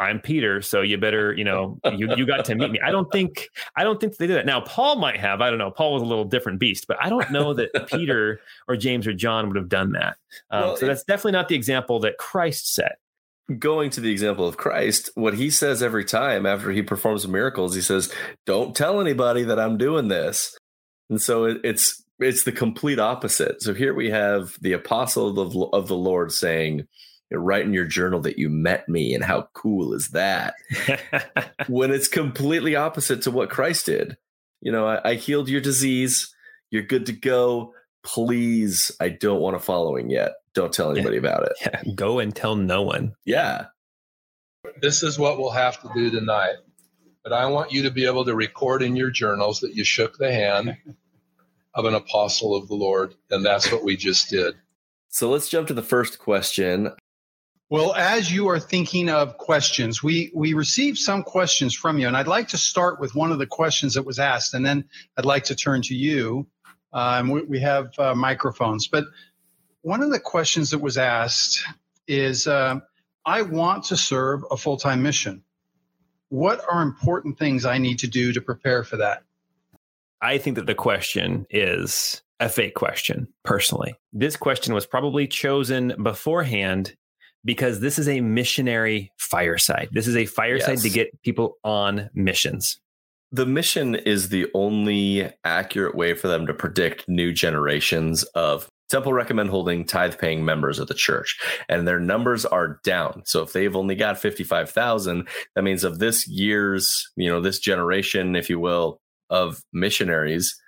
I'm Peter, so you better, you know, you you got to meet me." I don't think I don't think they did that. Now, Paul might have. I don't know. Paul was a little different beast, but I don't know that Peter or James or John would have done that. Um, well, so that's definitely not the example that Christ set. Going to the example of Christ, what he says every time after he performs miracles, he says, "Don't tell anybody that I'm doing this." And so it, it's it's the complete opposite. So here we have the apostle of of the Lord saying, write in your journal that you met me and how cool is that when it's completely opposite to what christ did you know I, I, healed your disease you're good to go please i don't want a following yet don't tell anybody yeah. about it yeah. go and tell no one yeah this is what we'll have to do tonight but i want you to be able to record in your journals that you shook the hand of an apostle of the Lord. And that's what we just did. So let's jump to the first question. Well, as you are thinking of questions, we, we received some questions from you, and I'd like to start with one of the questions that was asked, and then I'd like to turn to you. Um, we, we, have uh, microphones, but one of the questions that was asked is uh, I want to serve a full time mission. What are important things I need to do to prepare for that? I think that the question is a fake question, personally. This question was probably chosen beforehand because this is a missionary fireside. This is a fireside yes. to get people on missions. The mission is the only accurate way for them to predict new generations of Temple recommend holding tithe paying members of the church, and their numbers are down. So if they've only got 55,000, that means of this year's, you know, this generation, if you will, of missionaries,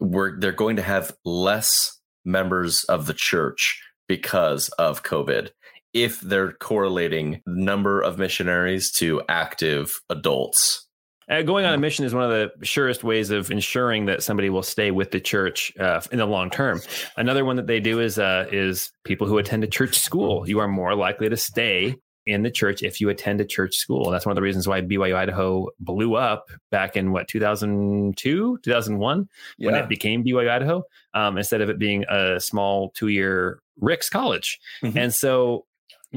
we're, they're going to have less members of the church because of COVID if they're correlating number of missionaries to active adults. Uh, going on a mission is one of the surest ways of ensuring that somebody will stay with the church uh, in the long term. Another one that they do is uh, is people who attend a church school. You are more likely to stay in the church if you attend a church school. That's one of the reasons why BYU Idaho blew up back in what 2002, 2001 yeah. when it became BYU Idaho um, instead of it being a small two year Ricks college. Mm-hmm. And so,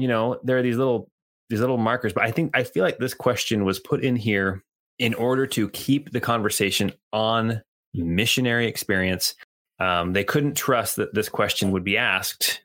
you know, there are these little these little markers, but I think I feel like this question was put in here in order to keep the conversation on missionary experience. Um, they couldn't trust that this question would be asked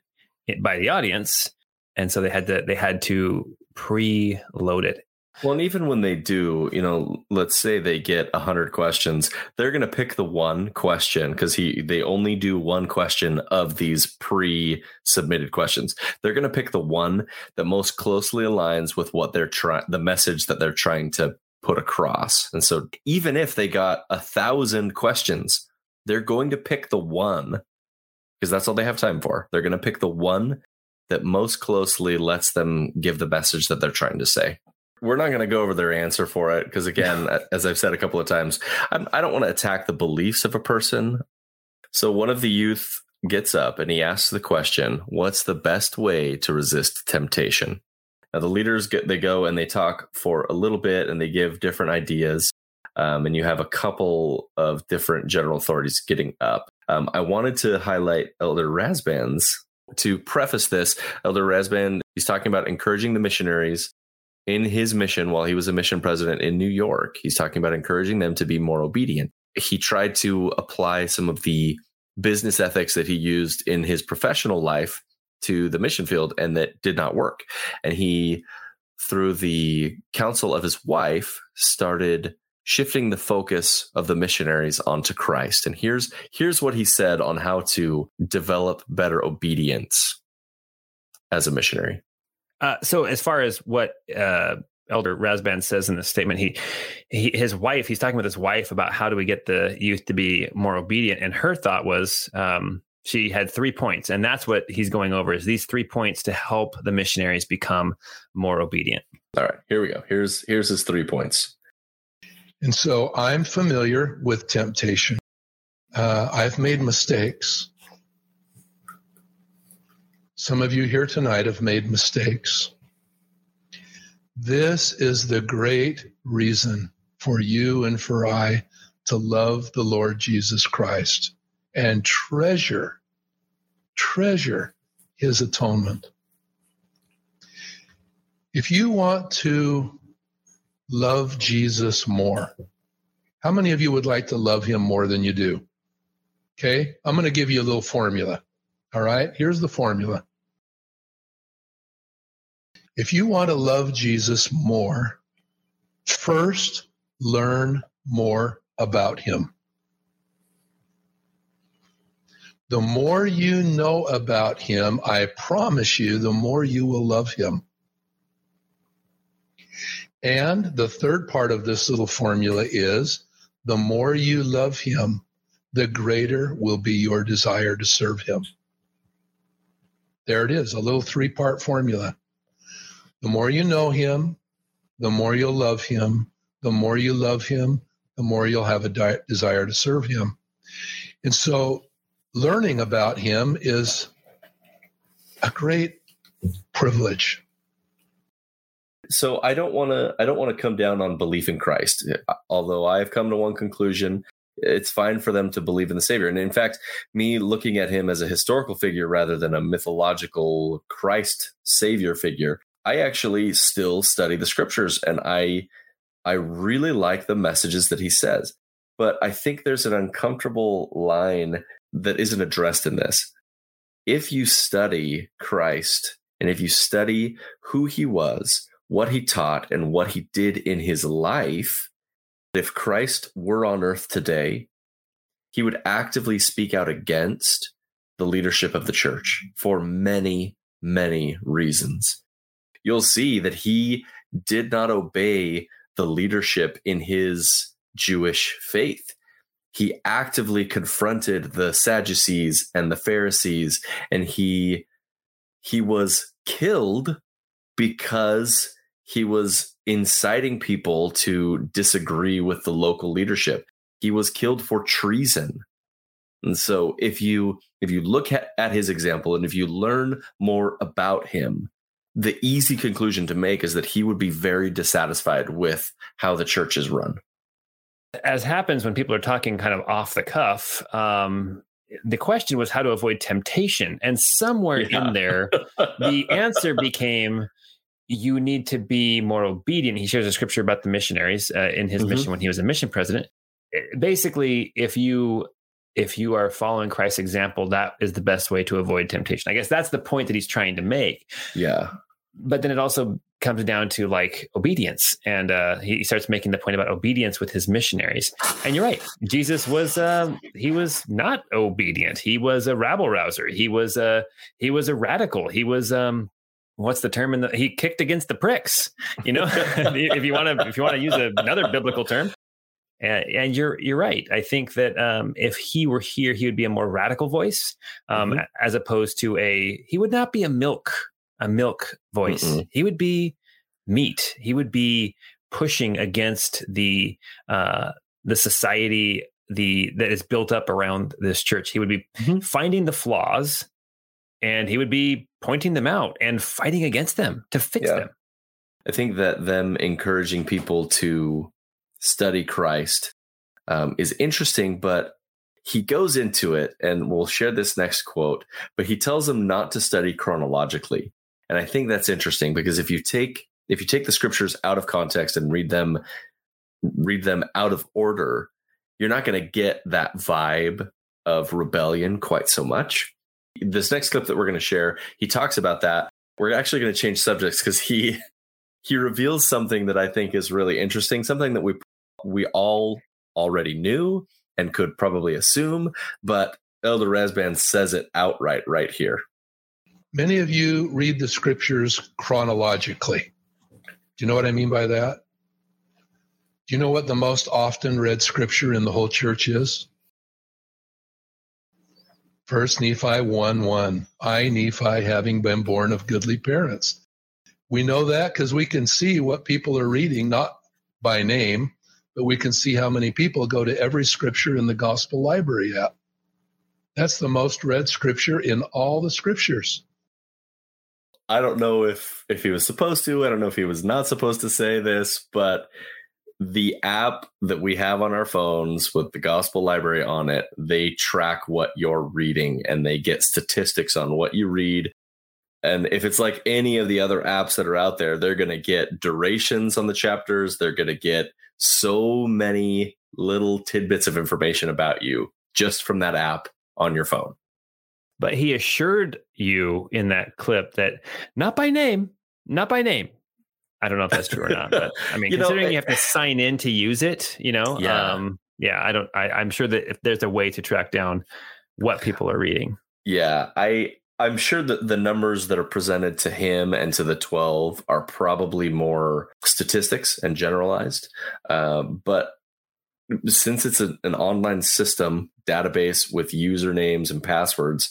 by the audience and so they had to they had to preload it well, and even when they do, you know, let's say they get hundred questions, they're going to pick the one question because he they only do one question of these pre-submitted questions. They're going to pick the one that most closely aligns with what they're trying, the message that they're trying to put across. And so, even if they got a thousand questions, they're going to pick the one because that's all they have time for. They're going to pick the one that most closely lets them give the message that they're trying to say. We're not going to go over their answer for it because, again, as I've said a couple of times, I'm, I do not want to attack the beliefs of a person. So one of the youth gets up and he asks the question, "What's the best way to resist temptation?" Now the leaders get they go and they talk for a little bit and they give different ideas. Um, and you have a couple of different general authorities getting up. Um, I wanted to highlight Elder Rasband's To preface this, Elder Rasband, he's talking about encouraging the missionaries in his mission while he was a mission president in New York. He's talking about encouraging them to be more obedient. He tried to apply some of the business ethics that he used in his professional life to the mission field and that did not work. And he, through the counsel of his wife, started shifting the focus of the missionaries onto Christ. And here's here's what he said on how to develop better obedience as a missionary. Uh, so as far as what uh, Elder Rasband says in the statement, he, he his wife, he's talking with his wife about how do we get the youth to be more obedient, and her thought was um, she had three points, and that's what he's going over is these three points to help the missionaries become more obedient. All right, here we go. Here's here's his three points. And so I'm familiar with temptation. Uh, I've made mistakes. Some of you here tonight have made mistakes. This is the great reason for you and for I to love the Lord Jesus Christ and treasure, treasure his atonement. If you want to love Jesus more, how many of you would like to love him more than you do? Okay, I'm going to give you a little formula. All right, here's the formula. If you want to love Jesus more, first learn more about him. The more you know about him, I promise you, the more you will love him. And the third part of this little formula is the more you love him, the greater will be your desire to serve him. There it is, a little three part formula. The more you know him, the more you'll love him. The more you love him, the more you'll have a di- desire to serve him. And so learning about him is a great privilege. So I don't want to I don't want to come down on belief in Christ. Although I have come to one conclusion, it's fine for them to believe in the savior. And in fact, me looking at him as a historical figure rather than a mythological Christ savior figure, I actually still study the scriptures and I I really like the messages that he says. But I think there's an uncomfortable line that isn't addressed in this. If you study Christ and if you study who he was, what he taught, and what he did in his life, if Christ were on earth today, he would actively speak out against the leadership of the church for many, many reasons you'll see that he did not obey the leadership in his Jewish faith. He actively confronted the Sadducees and the Pharisees, and he he was killed because he was inciting people to disagree with the local leadership. He was killed for treason. And so if you if you look at, at his example and if you learn more about him, the easy conclusion to make is that he would be very dissatisfied with how the church is run. As happens when people are talking kind of off the cuff, um, the question was how to avoid temptation. And somewhere yeah. in there, the answer became you need to be more obedient. He shares a scripture about the missionaries uh, in his mm-hmm. mission when he was a mission president. Basically, if you if you are following Christ's example, that is the best way to avoid temptation. I guess that's the point that he's trying to make. Yeah but then it also comes down to like obedience and uh, he starts making the point about obedience with his missionaries and you're right jesus was uh, he was not obedient he was a rabble rouser he was a he was a radical he was um what's the term in the he kicked against the pricks you know if you want to if you want to use another biblical term and, and, you're you're right. I think that um, if he were here, he would be a more radical voice, um, mm-hmm. as opposed to a. He would not be a milk a milk voice. Mm-mm. He would be meat. He would be pushing against the uh, the society the that is built up around this church. He would be mm-hmm. finding the flaws, and he would be pointing them out and fighting against them to fix yeah. them. I think that them encouraging people to study Christ um, is interesting, but he goes into it, and we'll share this next quote, but he tells them not to study chronologically. And I think that's interesting because if you take if you take the scriptures out of context and read them read them out of order, you're not going to get that vibe of rebellion quite so much. This next clip that we're going to share, he talks about that. We're actually going to change subjects because he he reveals something that I think is really interesting, something that we we all already knew and could probably assume, but Elder Rasband says it outright right here. Many of you read the scriptures chronologically. Do you know what I mean by that? Do you know what the most often read scripture in the whole church is? First Nephi 1 1. I, Nephi, having been born of goodly parents. We know that because we can see what people are reading, not by name, but we can see how many people go to every scripture in the gospel library app. That's the most read scripture in all the scriptures. I don't know if if he was supposed to. I don't know if he was not supposed to say this, but the app that we have on our phones with the gospel library on it, they track what you're reading and they get statistics on what you read. And if it's like any of the other apps that are out there, they're going to get durations on the chapters. They're going to get so many little tidbits of information about you just from that app on your phone. But he assured you in that clip that not by name, not by name, I don't know if that's true or not, but I mean, you considering know, you have to sign in to use it, you know, yeah, um, yeah. I don't. I, I'm sure that if there's a way to track down what people are reading. Yeah, I I'm sure that the numbers that are presented to him and to the 12 are probably more statistics and generalized. Um, but since it's a, an online system database with usernames and passwords,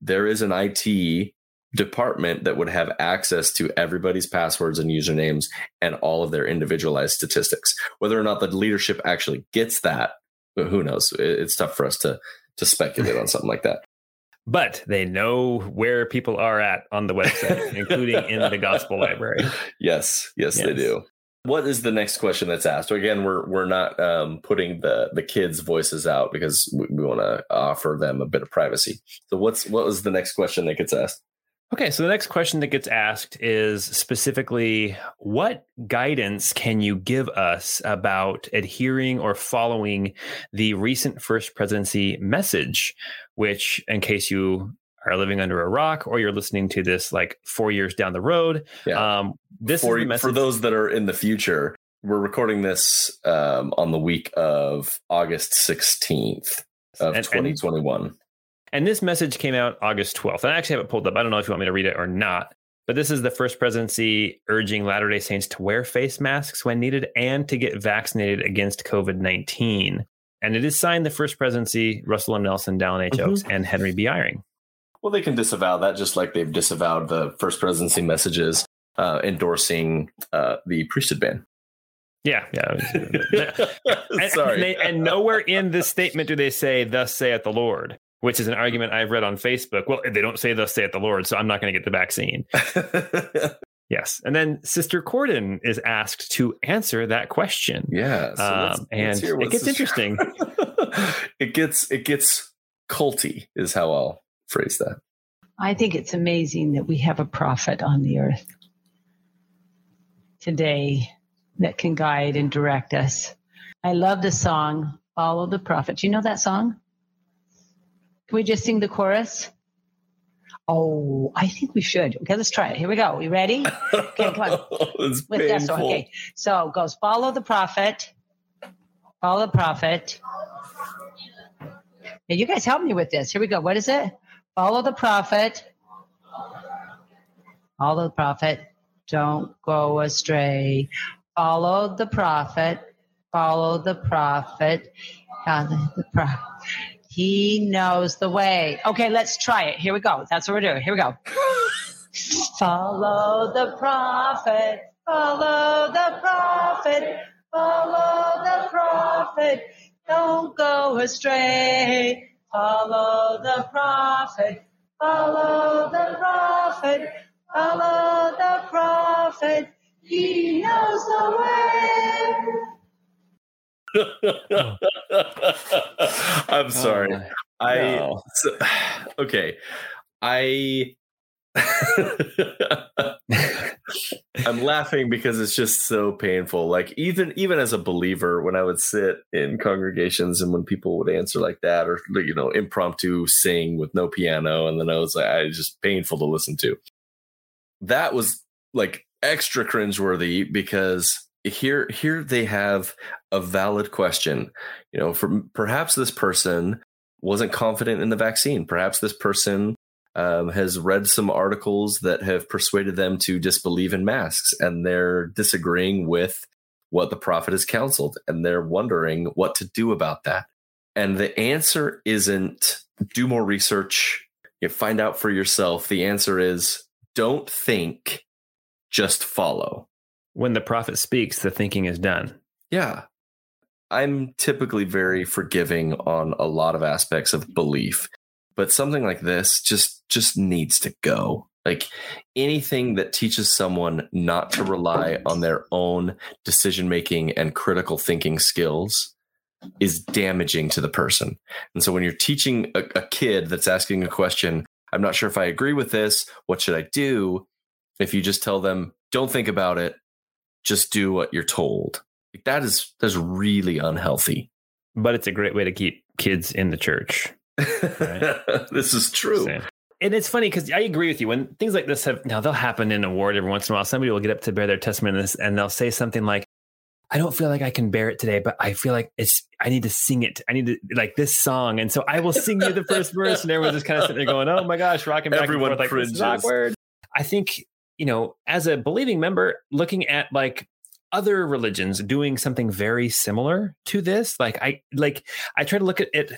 there is an IT department that would have access to everybody's passwords and usernames and all of their individualized statistics. Whether or not the leadership actually gets that, who knows? It's tough for us to to speculate on something like that. But they know where people are at on the website, including in the gospel library. Yes, yes, yes, they do. What is the next question that's asked? Again, we're we're not um, putting the the kids' voices out because we, we want to offer them a bit of privacy. So, what's what was the next question that gets asked? Okay, so the next question that gets asked is specifically what guidance can you give us about adhering or following the recent first presidency message, which, in case you are living under a rock or you're listening to this like four years down the road, yeah. um, this for, is the message. For those that are in the future, we're recording this um, on the week of August 16th of and, 2021. And and this message came out August 12th. And I actually have it pulled up. I don't know if you want me to read it or not. But this is the first presidency urging Latter day Saints to wear face masks when needed and to get vaccinated against COVID 19. And it is signed the first presidency, Russell M. Nelson, Dallin H. Mm-hmm. Oaks, and Henry B. Eyring. Well, they can disavow that just like they've disavowed the first presidency messages uh, endorsing uh, the priesthood ban. Yeah, yeah. and, Sorry. And, they, and, nowhere in this statement do they say, "Thus saith the Lord." Which is an argument I've read on Facebook. Well, they don't say thus saith the Lord, so I'm not going to get the vaccine. yes. And then Sister Cordon is asked to answer that question. Yeah. So let's, um, and let's it gets interesting. it gets it gets culty is how I'll phrase that. I think it's amazing that we have a prophet on the earth today that can guide and direct us. I love the song Follow the Prophet. Do you know that song? Can we just sing the chorus? Oh, I think we should. Okay, let's try it. Here we go. You ready? Okay, come on. Oh, it's With. This okay, so it goes follow the prophet, follow the prophet. Hey, you guys help me with this. Here we go. What is it? Follow the prophet. Follow the prophet. Don't go astray. Follow the prophet. Follow the prophet. Follow the prophet. He knows the way. Okay, let's try it. Here we go. That's what we're doing. Here we go. follow the prophet. Follow the prophet. Follow the prophet. Don't go astray. Follow the prophet. Follow the prophet. Follow the prophet. He knows the way. I'm sorry. Oh, I no. so, okay. I I'm laughing because it's just so painful. Like even even as a believer, when I would sit in congregations and when people would answer like that, or you know, impromptu sing with no piano, and then I was like, I just painful to listen to. That was like extra cringeworthy because here here they have a valid question. You know, for perhaps this person wasn't confident in the vaccine. Perhaps this person um, has read some articles that have persuaded them to disbelieve in masks and they're disagreeing with what the prophet has counseled and they're wondering what to do about that. And the answer isn't do more research, you find out for yourself. The answer is don't think, just follow. When the prophet speaks, the thinking is done. Yeah. I'm typically very forgiving on a lot of aspects of belief but something like this just just needs to go. Like anything that teaches someone not to rely on their own decision making and critical thinking skills is damaging to the person. And so when you're teaching a, a kid that's asking a question i'm not sure if i agree with this. What should i do? If you just tell them don't think about it just do what you're told like that is that's really unhealthy but it's a great way to keep kids in the church Right? this is true. And it's funny because I agree with you. When things like this have now they'll happen in a ward every once in a while. Somebody will get up to bear their testimony this, and they'll say something like, "I don't feel like I can bear it today, but I feel like it's. I need to sing it. I need to like this song, and so I will sing you the first verse." And everyone's just kind of sitting there going, "Oh my gosh, rocking back Everyone and forth like this is awkward." I think you know, as a believing member, looking at like other religions doing something very similar to this, like I like I try to look at it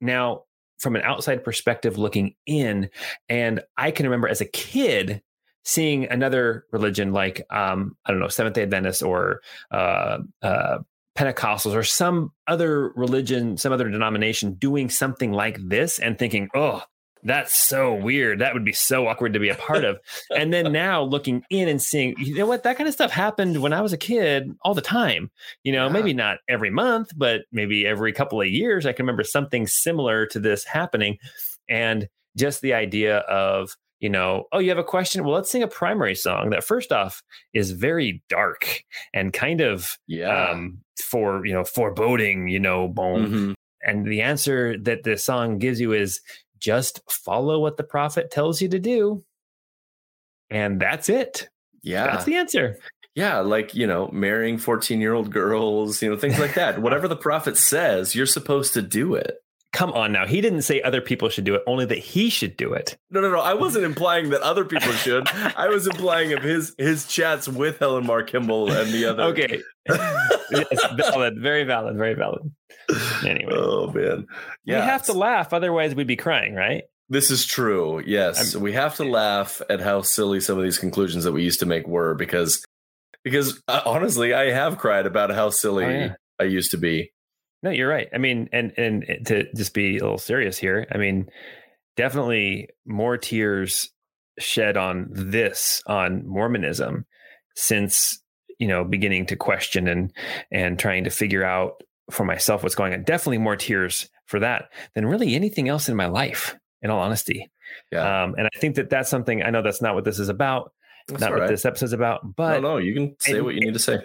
now from an outside perspective looking in. And I can remember as a kid seeing another religion like um, I don't know Seventh Day Adventists or uh, uh, Pentecostals or some other religion, some other denomination doing something like this, and thinking, oh, that's so weird. That would be so awkward to be a part of. and then now looking in and seeing, you know what, that kind of stuff happened when I was a kid all the time. You know, yeah. maybe not every month, but maybe every couple of years. I can remember something similar to this happening. And just the idea of, you know, oh, you have a question? Well, let's sing a primary song that first off is very dark and kind of yeah. um, for, you know, foreboding, you know, boom. Mm-hmm. And the answer that the song gives you is just follow what the prophet tells you to do. And that's it. Yeah. That's the answer. Yeah, like, you know, marrying 14 year old girls, you know, things like that. Whatever the prophet says, you're supposed to do it. Come on now. He didn't say other people should do it, only that he should do it. No, no, no. I wasn't implying that other people should. I was implying of his his chats with Helen Mar Kimball and the other. Okay. yes, valid. Very valid. Very valid. Anyway. Oh man. Yeah. We have to laugh, otherwise we'd be crying, right? This is true. Yes. I'm, we have to laugh at how silly some of these conclusions that we used to make were because because uh, honestly, I have cried about how silly oh, yeah. I used to be. No, you're right. I mean, and and to just be a little serious here, I mean, definitely more tears shed on this on Mormonism since you know beginning to question and and trying to figure out for myself what's going on. Definitely more tears for that than really anything else in my life. In all honesty, yeah. Um, and I think that that's something I know that's not what this is about. That's not what this episode's about, but no, no, you can say what you need to say.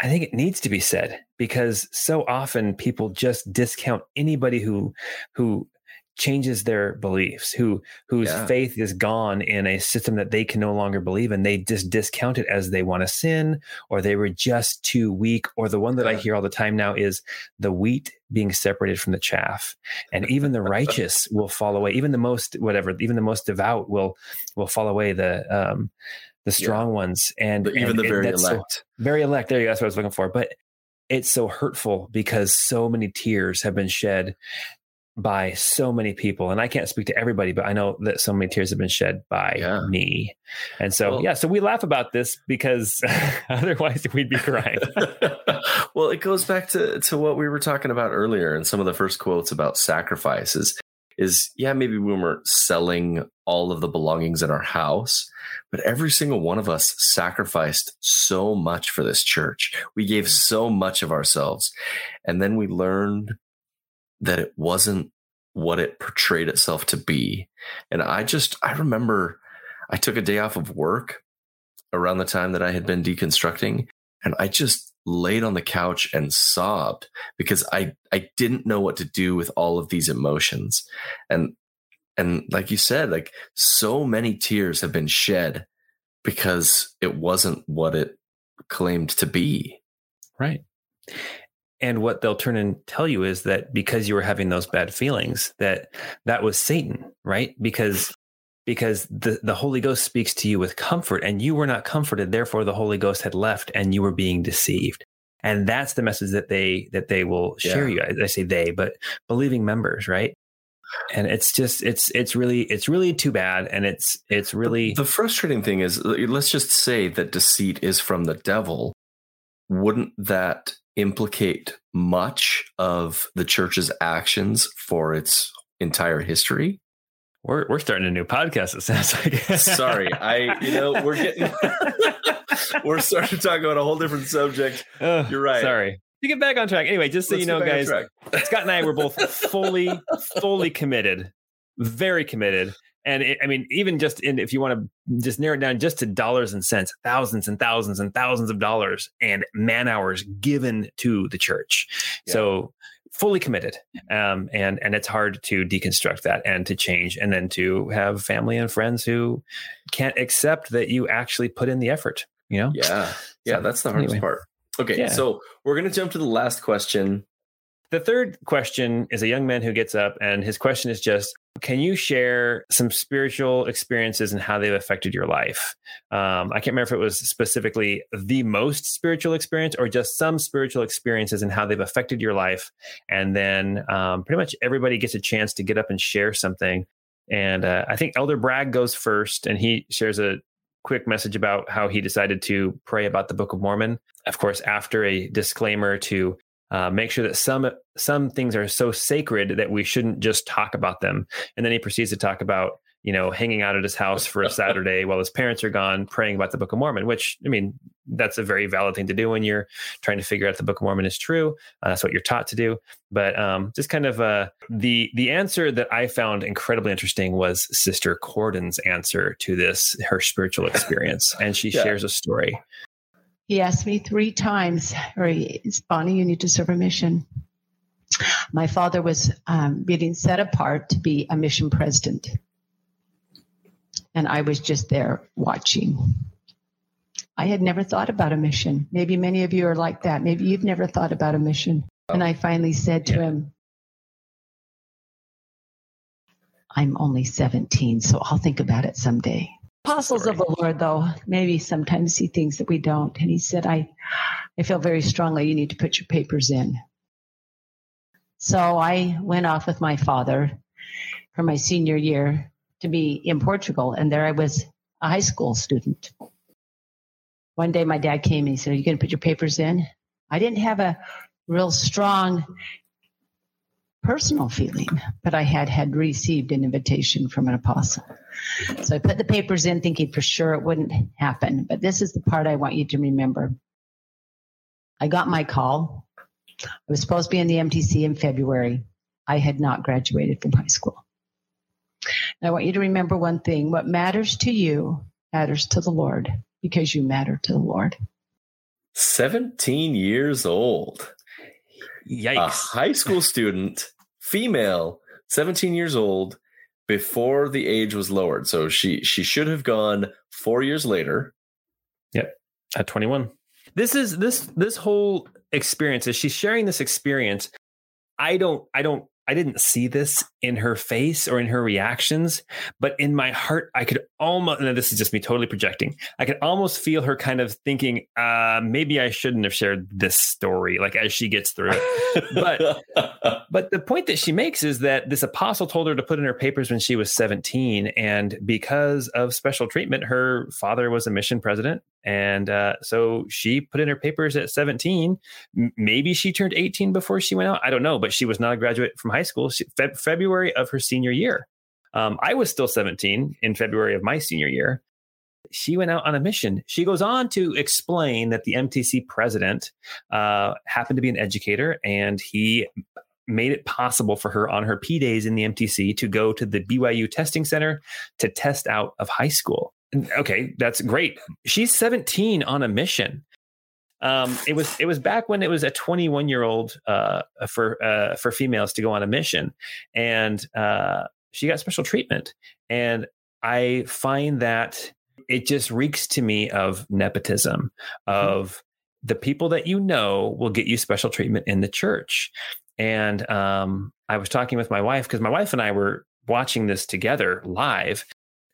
I think it needs to be said because so often people just discount anybody who who changes their beliefs, who whose yeah. faith is gone in a system that they can no longer believe in. They just discount it as they want to sin or they were just too weak. Or the one that yeah. I hear all the time now is the wheat being separated from the chaff. And even the righteous will fall away. Even the most whatever, even the most devout will will fall away. The um the strong yeah. ones, and but even and, the very elect, so, very elect. There you go. That's what I was looking for. But it's so hurtful because so many tears have been shed by so many people and i can't speak to everybody but i know that so many tears have been shed by yeah. me and so well, yeah so we laugh about this because otherwise we'd be crying well it goes back to to what we were talking about earlier and some of the first quotes about sacrifices is yeah maybe we weren't selling all of the belongings in our house but every single one of us sacrificed so much for this church. We gave so much of ourselves. And then we learned that it wasn't what it portrayed itself to be. And I just, I remember I took a day off of work around the time that I had been deconstructing, and I just laid on the couch and sobbed because I, I didn't know what to do with all of these emotions. And, and like you said, like so many tears have been shed because it wasn't what it claimed to be. Right. And what they'll turn and tell you is that because you were having those bad feelings, that that was Satan, right? Because because the, the Holy Ghost speaks to you with comfort and you were not comforted. Therefore, the Holy Ghost had left and you were being deceived. And that's the message that they that they will share yeah. you. I say they, but believing members, right? and it's just it's it's really it's really too bad and it's it's really the frustrating thing is let's just say that deceit is from the devil wouldn't that implicate much of the church's actions for its entire history? We're we're starting a new podcast it sounds like. Sorry i you know we're getting we're starting to talk about a whole different subject. Uh, you're right. sorry. To get back on track. Anyway, just so Let's you know, guys, Scott and I were both fully, fully committed, very committed. And it, I mean, even just in, if you want to just narrow it down just to dollars and cents, thousands and thousands and thousands of dollars and man hours given to the church. Yeah. So fully committed. Um, and, and it's hard to deconstruct that and to change and then to have family and friends who can't accept that you actually put in the effort, you know? Yeah. Yeah. So, that's the hardest anyway. part. Okay, yeah. so we're going to jump to the last question. The third question is a young man who gets up, and his question is just Can you share some spiritual experiences and how they've affected your life? Um, I can't remember if it was specifically the most spiritual experience or just some spiritual experiences and how they've affected your life. And then um, pretty much everybody gets a chance to get up and share something. And uh, I think Elder Bragg goes first, and he shares a quick message about how he decided to pray about the Book of Mormon. Of course, after a disclaimer to uh, make sure that some some things are so sacred that we shouldn't just talk about them. And then he proceeds to talk about you know, hanging out at his house for a Saturday while his parents are gone, praying about the Book of Mormon, which, I mean, that's a very valid thing to do when you're trying to figure out the Book of Mormon is true. Uh, that's what you're taught to do. But um, just kind of uh, the the answer that I found incredibly interesting was Sister Cordon's answer to this, her spiritual experience, and she yeah. shares a story. He asked me three times, Bonnie, you need to serve a mission. My father was um, being set apart to be a mission president and I was just there watching. I had never thought about a mission. Maybe many of you are like that. Maybe you've never thought about a mission. And I finally said to him, I'm only 17, so I'll think about it someday. Apostles Sorry. of the Lord, though, maybe sometimes see things that we don't. And he said, I, I feel very strongly you need to put your papers in. So I went off with my father for my senior year to be in Portugal. And there I was, a high school student. One day my dad came and he said, Are you going to put your papers in? I didn't have a real strong personal feeling, but I had had received an invitation from an apostle. So I put the papers in thinking for sure it wouldn't happen. But this is the part I want you to remember. I got my call. I was supposed to be in the MTC in February. I had not graduated from high school. I want you to remember one thing what matters to you matters to the Lord because you matter to the Lord. 17 years old. Yikes. A high school student, female, 17 years old before the age was lowered. So she she should have gone 4 years later. Yep. At 21. This is this this whole experience is she's sharing this experience I don't I don't I didn't see this in her face or in her reactions, but in my heart, I could almost, and this is just me totally projecting, I could almost feel her kind of thinking, uh, maybe I shouldn't have shared this story, like as she gets through it. but, but the point that she makes is that this apostle told her to put in her papers when she was 17. And because of special treatment, her father was a mission president. And uh, so she put in her papers at 17. M- maybe she turned 18 before she went out. I don't know, but she was not a graduate from high school. She, fe- February of her senior year. Um, I was still 17 in February of my senior year. She went out on a mission. She goes on to explain that the MTC president uh, happened to be an educator and he made it possible for her on her P days in the MTC to go to the BYU testing center to test out of high school. Okay, that's great. She's 17 on a mission. Um, it was it was back when it was a 21 year old uh, for uh, for females to go on a mission, and uh, she got special treatment. And I find that it just reeks to me of nepotism, mm-hmm. of the people that you know will get you special treatment in the church. And um, I was talking with my wife because my wife and I were watching this together live.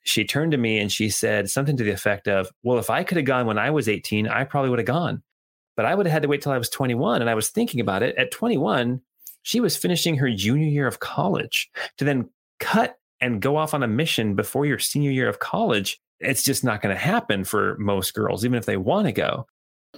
She turned to me and she said something to the effect of, Well, if I could have gone when I was 18, I probably would have gone. But I would have had to wait till I was 21. And I was thinking about it. At 21, she was finishing her junior year of college to then cut and go off on a mission before your senior year of college. It's just not going to happen for most girls, even if they want to go.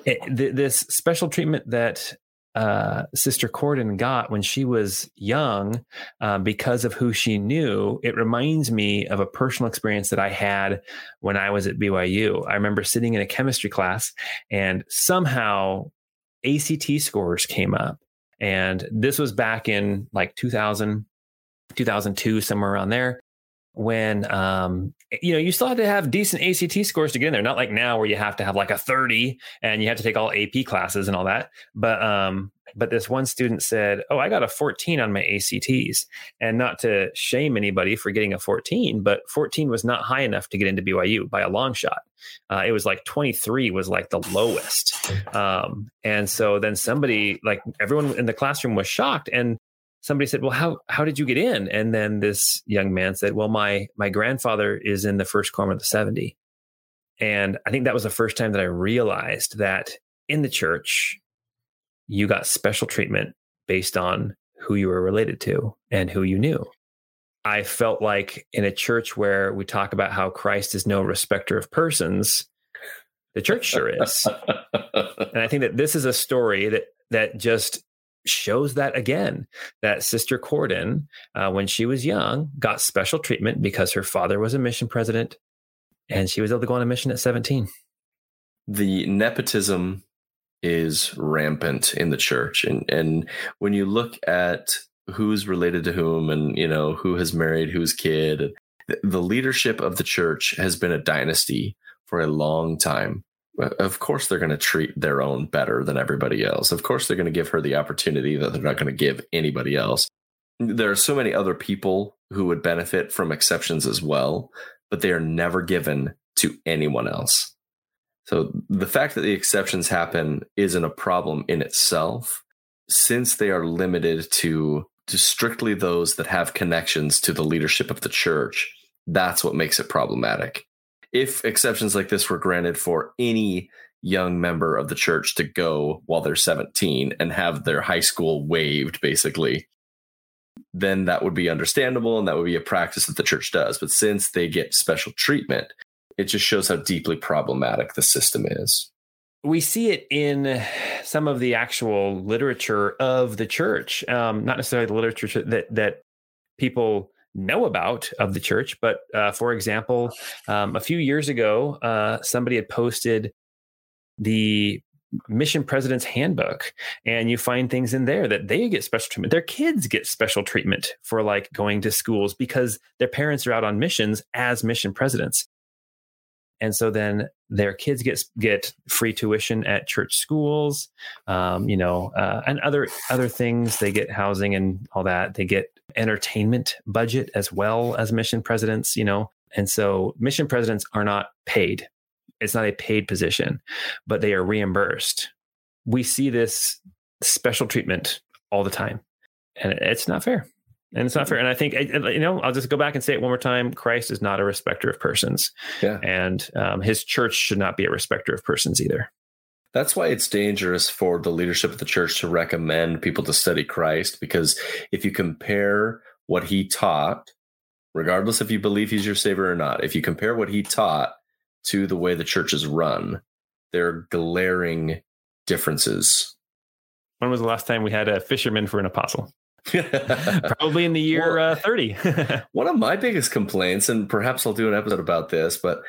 It, th- this special treatment that uh, Sister Cordon got when she was young uh, because of who she knew, it reminds me of a personal experience that I had when I was at BYU. I remember sitting in a chemistry class and somehow ACT scores came up. And this was back in like 2000, 2002, somewhere around there when um, you know you still had to have decent ACT scores to get in there. Not like now where you have to have like a 30 and you have to take all AP classes and all that. But um, but this one student said, "Oh, I got a 14 on my ACTs." And not to shame anybody for getting a 14, but 14 was not high enough to get into BYU by a long shot. Uh, it was like 23 was like the lowest. Um, and so then somebody like everyone in the classroom was shocked and somebody said, "Well, how how did you get in?" And then this young man said, "Well, my my grandfather is in the first quorum of the 70." And I think that was the first time that I realized that in the church, you got special treatment based on who you were related to and who you knew. I felt like in a church where we talk about how Christ is no respecter of persons, the church sure is. and I think that this is a story that that just shows that again that sister Cordon uh, when she was young got special treatment because her father was a mission president and she was able to go on a mission at 17 the nepotism is rampant in the church and and when you look at who's related to whom and you know who has married whose kid the leadership of the church has been a dynasty for a long time of course they're going to treat their own better than everybody else. Of course they're going to give her the opportunity that they're not going to give anybody else. There are so many other people who would benefit from exceptions as well, but they are never given to anyone else. So the fact that the exceptions happen isn't a problem in itself since they are limited to to strictly those that have connections to the leadership of the church. That's what makes it problematic if exceptions like this were granted for any young member of the church to go while they're 17 and have their high school waived, basically, then that would be understandable and that would be a practice that the church does. But since they get special treatment, it just shows how deeply problematic the system is. We see it in some of the actual literature of the church, um, not necessarily the literature that that people know about of the church. But uh, for example, um, a few years ago, uh, somebody had posted the mission president's handbook and you find things in there that they get special treatment their kids get special treatment for like going to schools because their parents are out on missions as mission presidents and so then their kids get get free tuition at church schools um, you know uh, and other other things they get housing and all that they get entertainment budget as well as mission presidents, you know. And so mission presidents are not paid. It's not a paid position, but they are reimbursed. We see this special treatment all the time, and it's not fair. And it's not fair. And I think, you know, I'll just go back and say it one more time. Christ is not a respecter of persons. Yeah. And um, his church should not be a respecter of persons either. That's why it's dangerous for the leadership of the church to recommend people to study Christ, because if you compare what he taught, regardless if you believe he's your savior or not, if you compare what he taught to the way the church is run, there are glaring differences. When was the last time we had a fisherman for an apostle? Probably in the year well, uh, 30. one of my biggest complaints, and perhaps I'll do an episode about this, but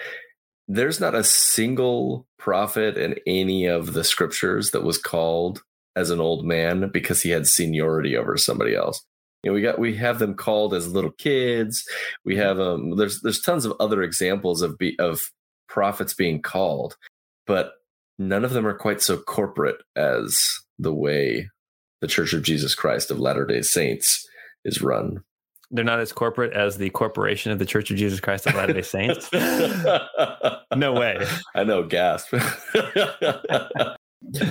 there's not a single prophet in any of the scriptures that was called as an old man because he had seniority over somebody else. You know, we got we have them called as little kids. We have um there's there's tons of other examples of be, of prophets being called, but none of them are quite so corporate as the way the Church of Jesus Christ of Latter-day Saints is run. They're not as corporate as the corporation of the Church of Jesus Christ of Latter-day Saints. no way. I know, gasp.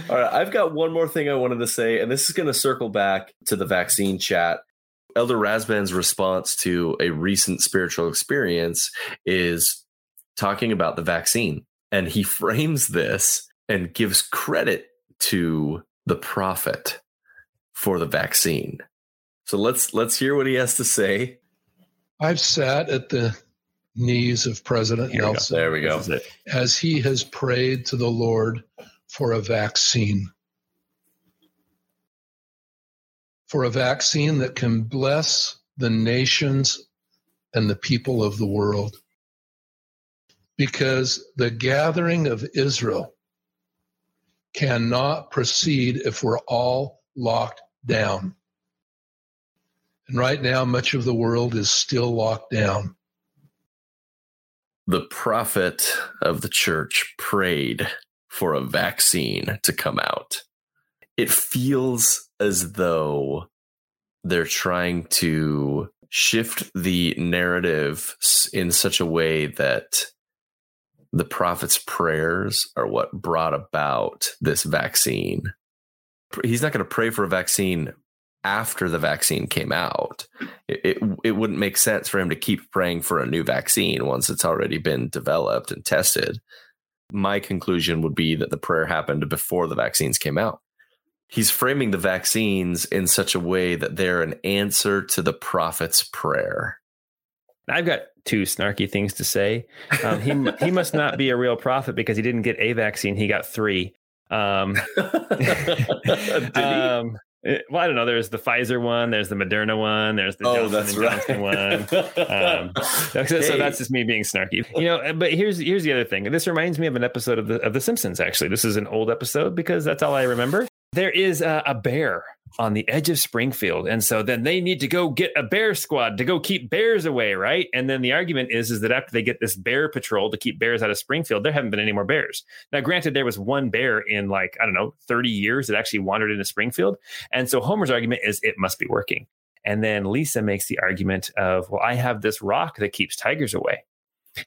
All right, I've got one more thing I wanted to say, and this is going to circle back to the vaccine chat. Elder Rasband's response to a recent spiritual experience is talking about the vaccine. And he frames this and gives credit to the prophet for the vaccine. So let's let's hear what he has to say. I've sat at the knees of President Here Nelson. We there we go. As he has prayed to the Lord for a vaccine. For a vaccine that can bless the nations and the people of the world. Because the gathering of Israel cannot proceed if we're all locked down. And right now, much of the world is still locked down. The prophet of the church prayed for a vaccine to come out. It feels as though they're trying to shift the narrative in such a way that the prophet's prayers are what brought about this vaccine. He's not going to pray for a vaccine after the vaccine came out. It, it, it wouldn't make sense for him to keep praying for a new vaccine once it's already been developed and tested my conclusion would be that the prayer happened before the vaccines came out. He's framing the vaccines in such a way that they're an answer to the prophet's prayer. I've got two snarky things to say. Um, he he must not be a real prophet because he didn't get a vaccine; he got three. Um, um, Eh, well, I don't know. There's the Pfizer one. There's the Moderna one. There's the oh, Johnson that's Johnson right. one. Um, hey. so, that's just me being snarky, you know. Eh, but here's here's the other thing. This reminds me of an episode of the of the Simpsons. Actually, this is an old episode because that's all I remember there is a, a, bear on the edge of Springfield, and so then they need to go get a bear squad to go keep bears away, right? And then the argument is is that after they get this bear patrol to keep bears out of Springfield, there haven't been any more bears. Now, granted, there was one bear in like I don't know thirty years that actually wandered into Springfield, and so Homer's argument is it must be working. And then Lisa makes the argument of, well, I have this rock that keeps tigers away.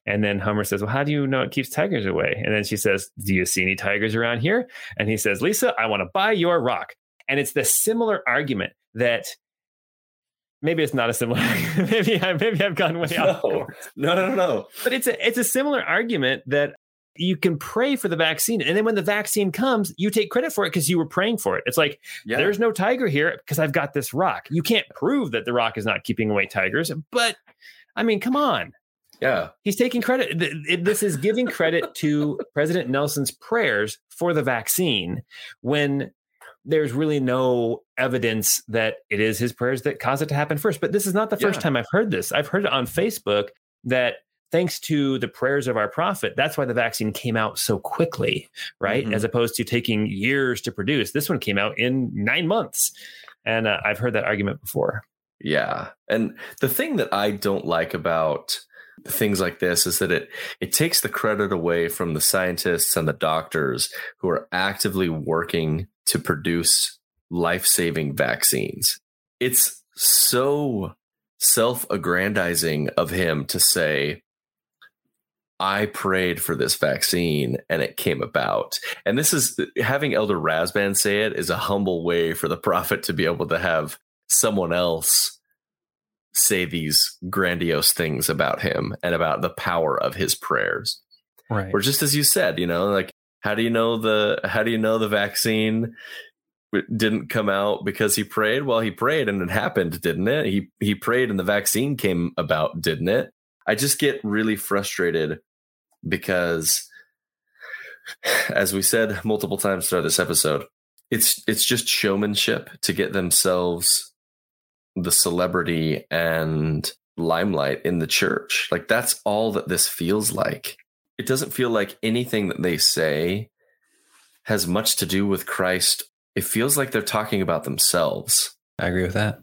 And then Homer says, Well, how do you know it keeps tigers away? And then she says, Do you see any tigers around here? And he says, Lisa, I want to buy your rock. And it's the similar argument that maybe it's not a similar maybe I maybe I've gone way no, off. No, no, no, no. But it's a it's a similar argument that you can pray for the vaccine and then when the vaccine comes you take credit for it because you were praying for it it's like yeah. there's no tiger here because i've got this rock you can't prove that the rock is not keeping away tigers but i mean come on yeah. He's taking credit. This is giving credit to President Nelson's prayers for the vaccine when there's really no evidence that it is his prayers that caused it to happen first. But this is not the first yeah. time I've heard this. I've heard it on Facebook that thanks to the prayers of our prophet, that's why the vaccine came out so quickly, right? Mm-hmm. As opposed to taking years to produce. This one came out in nine months. And uh, I've heard that argument before. Yeah. And the thing that I don't like about things like this is that it it takes the credit away from the scientists and the doctors who are actively working to produce life-saving vaccines. It's so self-aggrandizing of him to say I prayed for this vaccine and it came about. And this is having Elder Rasband say it is a humble way for the prophet to be able to have someone else say these grandiose things about him and about the power of his prayers. Right. Or just as you said, you know, like how do you know the how do you know the vaccine didn't come out because he prayed? Well, he prayed and it happened, didn't it? He he prayed and the vaccine came about, didn't it? I just get really frustrated because as we said multiple times throughout this episode, it's it's just showmanship to get themselves the celebrity and limelight in the church. Like that's all that this feels like. It doesn't feel like anything that they say has much to do with Christ it feels like they're talking about themselves. I agree with that.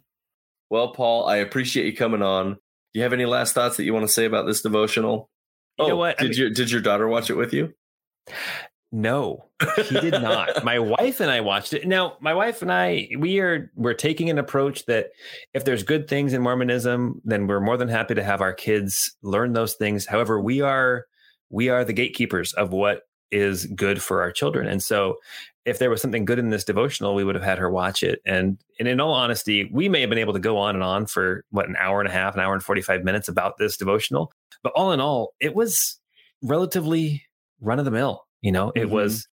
Well, Paul, I appreciate you coming on. Do you have any last thoughts that you want to say about this devotional? You oh, know what? I did mean, your did your daughter watch it with you? No, he did not. my wife and I watched it. Now, my wife and I, we are we're taking an approach that if there's good things in Mormonism, then we're more than happy to have our kids learn those things. However, we are we are the gatekeepers of what is good for our children. And so if there was something good in this devotional, we would have had her watch it. And, and in all honesty, we may have been able to go on and on for what an hour and a half, an hour and 45 minutes about this devotional. But all in all, it was relatively run of the mill. You know, it mm-hmm. was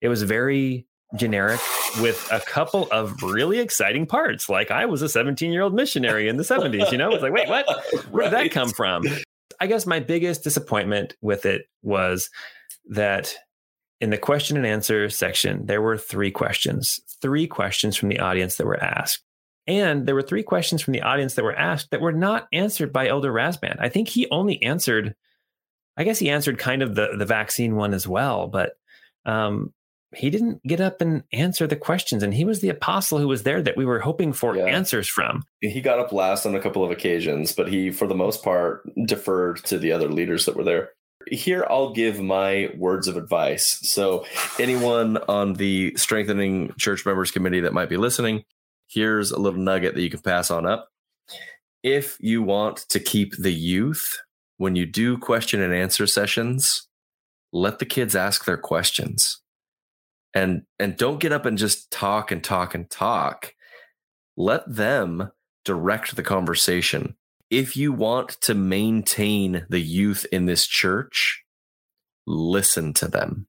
it was very generic with a couple of really exciting parts. Like I was a 17 year old missionary in the 70s, you know, it's like, wait, what? Where did that come from? I guess my biggest disappointment with it was that in the question and answer section, there were three questions, three questions from the audience that were asked. And there were three questions from the audience that were asked that were not answered by Elder Rasband. I think he only answered, I guess he answered kind of the, the vaccine one as well, but um, he didn't get up and answer the questions. And he was the apostle who was there that we were hoping for yeah. answers from. He got up last on a couple of occasions, but he, for the most part, deferred to the other leaders that were there here I'll give my words of advice. So, anyone on the Strengthening Church Members Committee that might be listening, here's a little nugget that you can pass on up. If you want to keep the youth, when you do question and answer sessions, let the kids ask their questions. And and don't get up and just talk and talk and talk. Let them direct the conversation if you want to maintain the youth in this church, listen to them.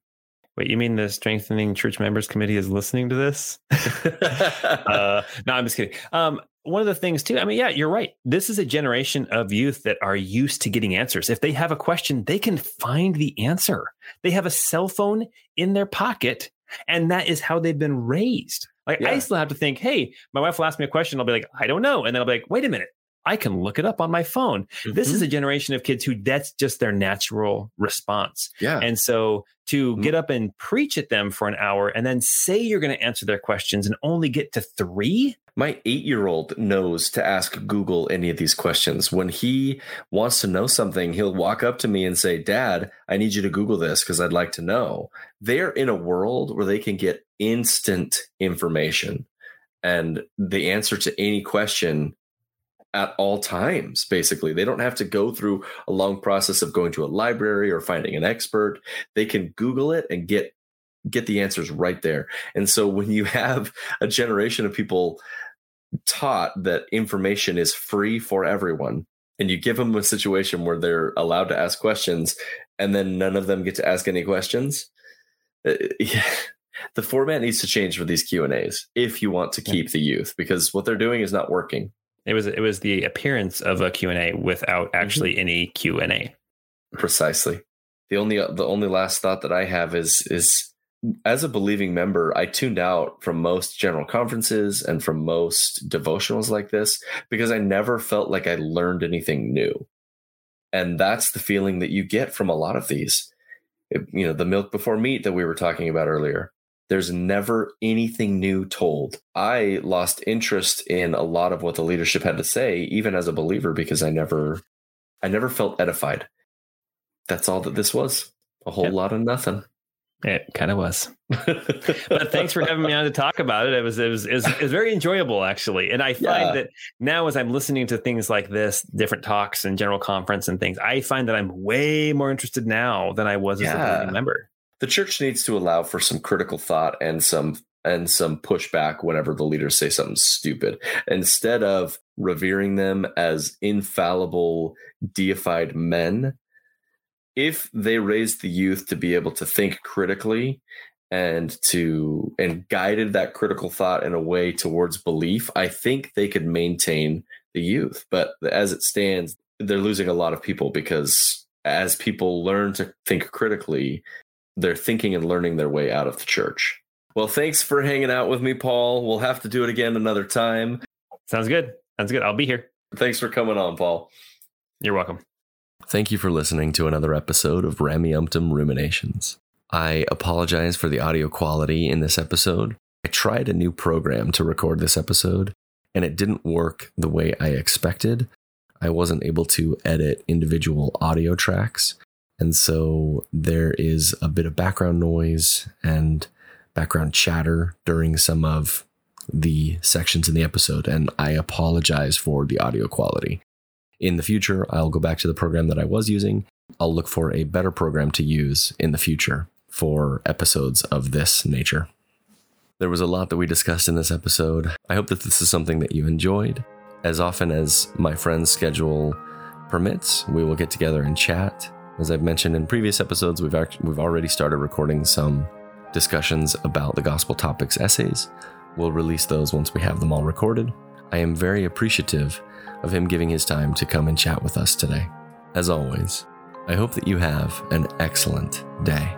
Wait, you mean the Strengthening Church Members Committee is listening to this? uh, no, I'm just kidding. Um, one of the things too, I mean, yeah, you're right. This is a generation of youth that are used to getting answers. If they have a question, they can find the answer. They have a cell phone in their pocket, and that is how they've been raised. Like yeah. I still have to think, hey, my wife will ask me a question. I'll be like, I don't know. And then I'll be like, wait a minute. I can look it up on my phone. Mm-hmm. This is mm-hmm. a generation of kids who that's just their natural response. Yeah. And so to mm-hmm. get up and preach at them for an hour and then say you're going to answer their questions and only get to three. My eight year old knows to ask Google any of these questions. When he wants to know something, he'll walk up to me and say, Dad, I need you to Google this because I'd like to know. They're in a world where they can get instant information and the answer to any question at all times basically they don't have to go through a long process of going to a library or finding an expert they can google it and get get the answers right there and so when you have a generation of people taught that information is free for everyone and you give them a situation where they're allowed to ask questions and then none of them get to ask any questions uh, yeah, the format needs to change for these q and a's if you want to keep the youth because what they're doing is not working it was it was the appearance of a Q&A without mm-hmm. actually mm-hmm. any Q&A. Precisely. The only the only last thought that I have is is as a believing member, I tuned out from most general conferences and from most devotionals like this because I never felt like I learned anything new. And that's the feeling that you get from a lot of these. It, you know, the milk before meat that we were talking about earlier. There's never anything new told. I lost interest in a lot of what the leadership had to say, even as a believer, because I never, I never felt edified. That's all that this was. A whole yep. lot of nothing. It kind of was. but thanks for having me on to talk about it. It was it was it was, it was very enjoyable actually. And I find yeah. that now as I'm listening to things like this, different talks and general conference and things, I find that I'm way more interested now than I was yeah. as a member the church needs to allow for some critical thought and some and some pushback whenever the leaders say something stupid instead of revering them as infallible deified men if they raise the youth to be able to think critically and to and guided that critical thought in a way towards belief i think they could maintain the youth but as it stands they're losing a lot of people because as people learn to think critically they're thinking and learning their way out of the church. Well, thanks for hanging out with me, Paul. We'll have to do it again another time. Sounds good. Sounds good. I'll be here. Thanks for coming on, Paul. You're welcome. Thank you for listening to another episode of Rameumptom Ruminations. I apologize for the audio quality in this episode. I tried a new program to record this episode, and it didn't work the way I expected. I wasn't able to edit individual audio tracks. And so there is a bit of background noise and background chatter during some of the sections in the episode. And I apologize for the audio quality. In the future, I'll go back to the program that I was using. I'll look for a better program to use in the future for episodes of this nature. There was a lot that we discussed in this episode. I hope that this is something that you enjoyed. As often as my friend's schedule permits, we will get together and chat. As I've mentioned in previous episodes, we've actually, we've already started recording some discussions about the gospel topics essays. We'll release those once we have them all recorded. I am very appreciative of him giving his time to come and chat with us today. As always, I hope that you have an excellent day.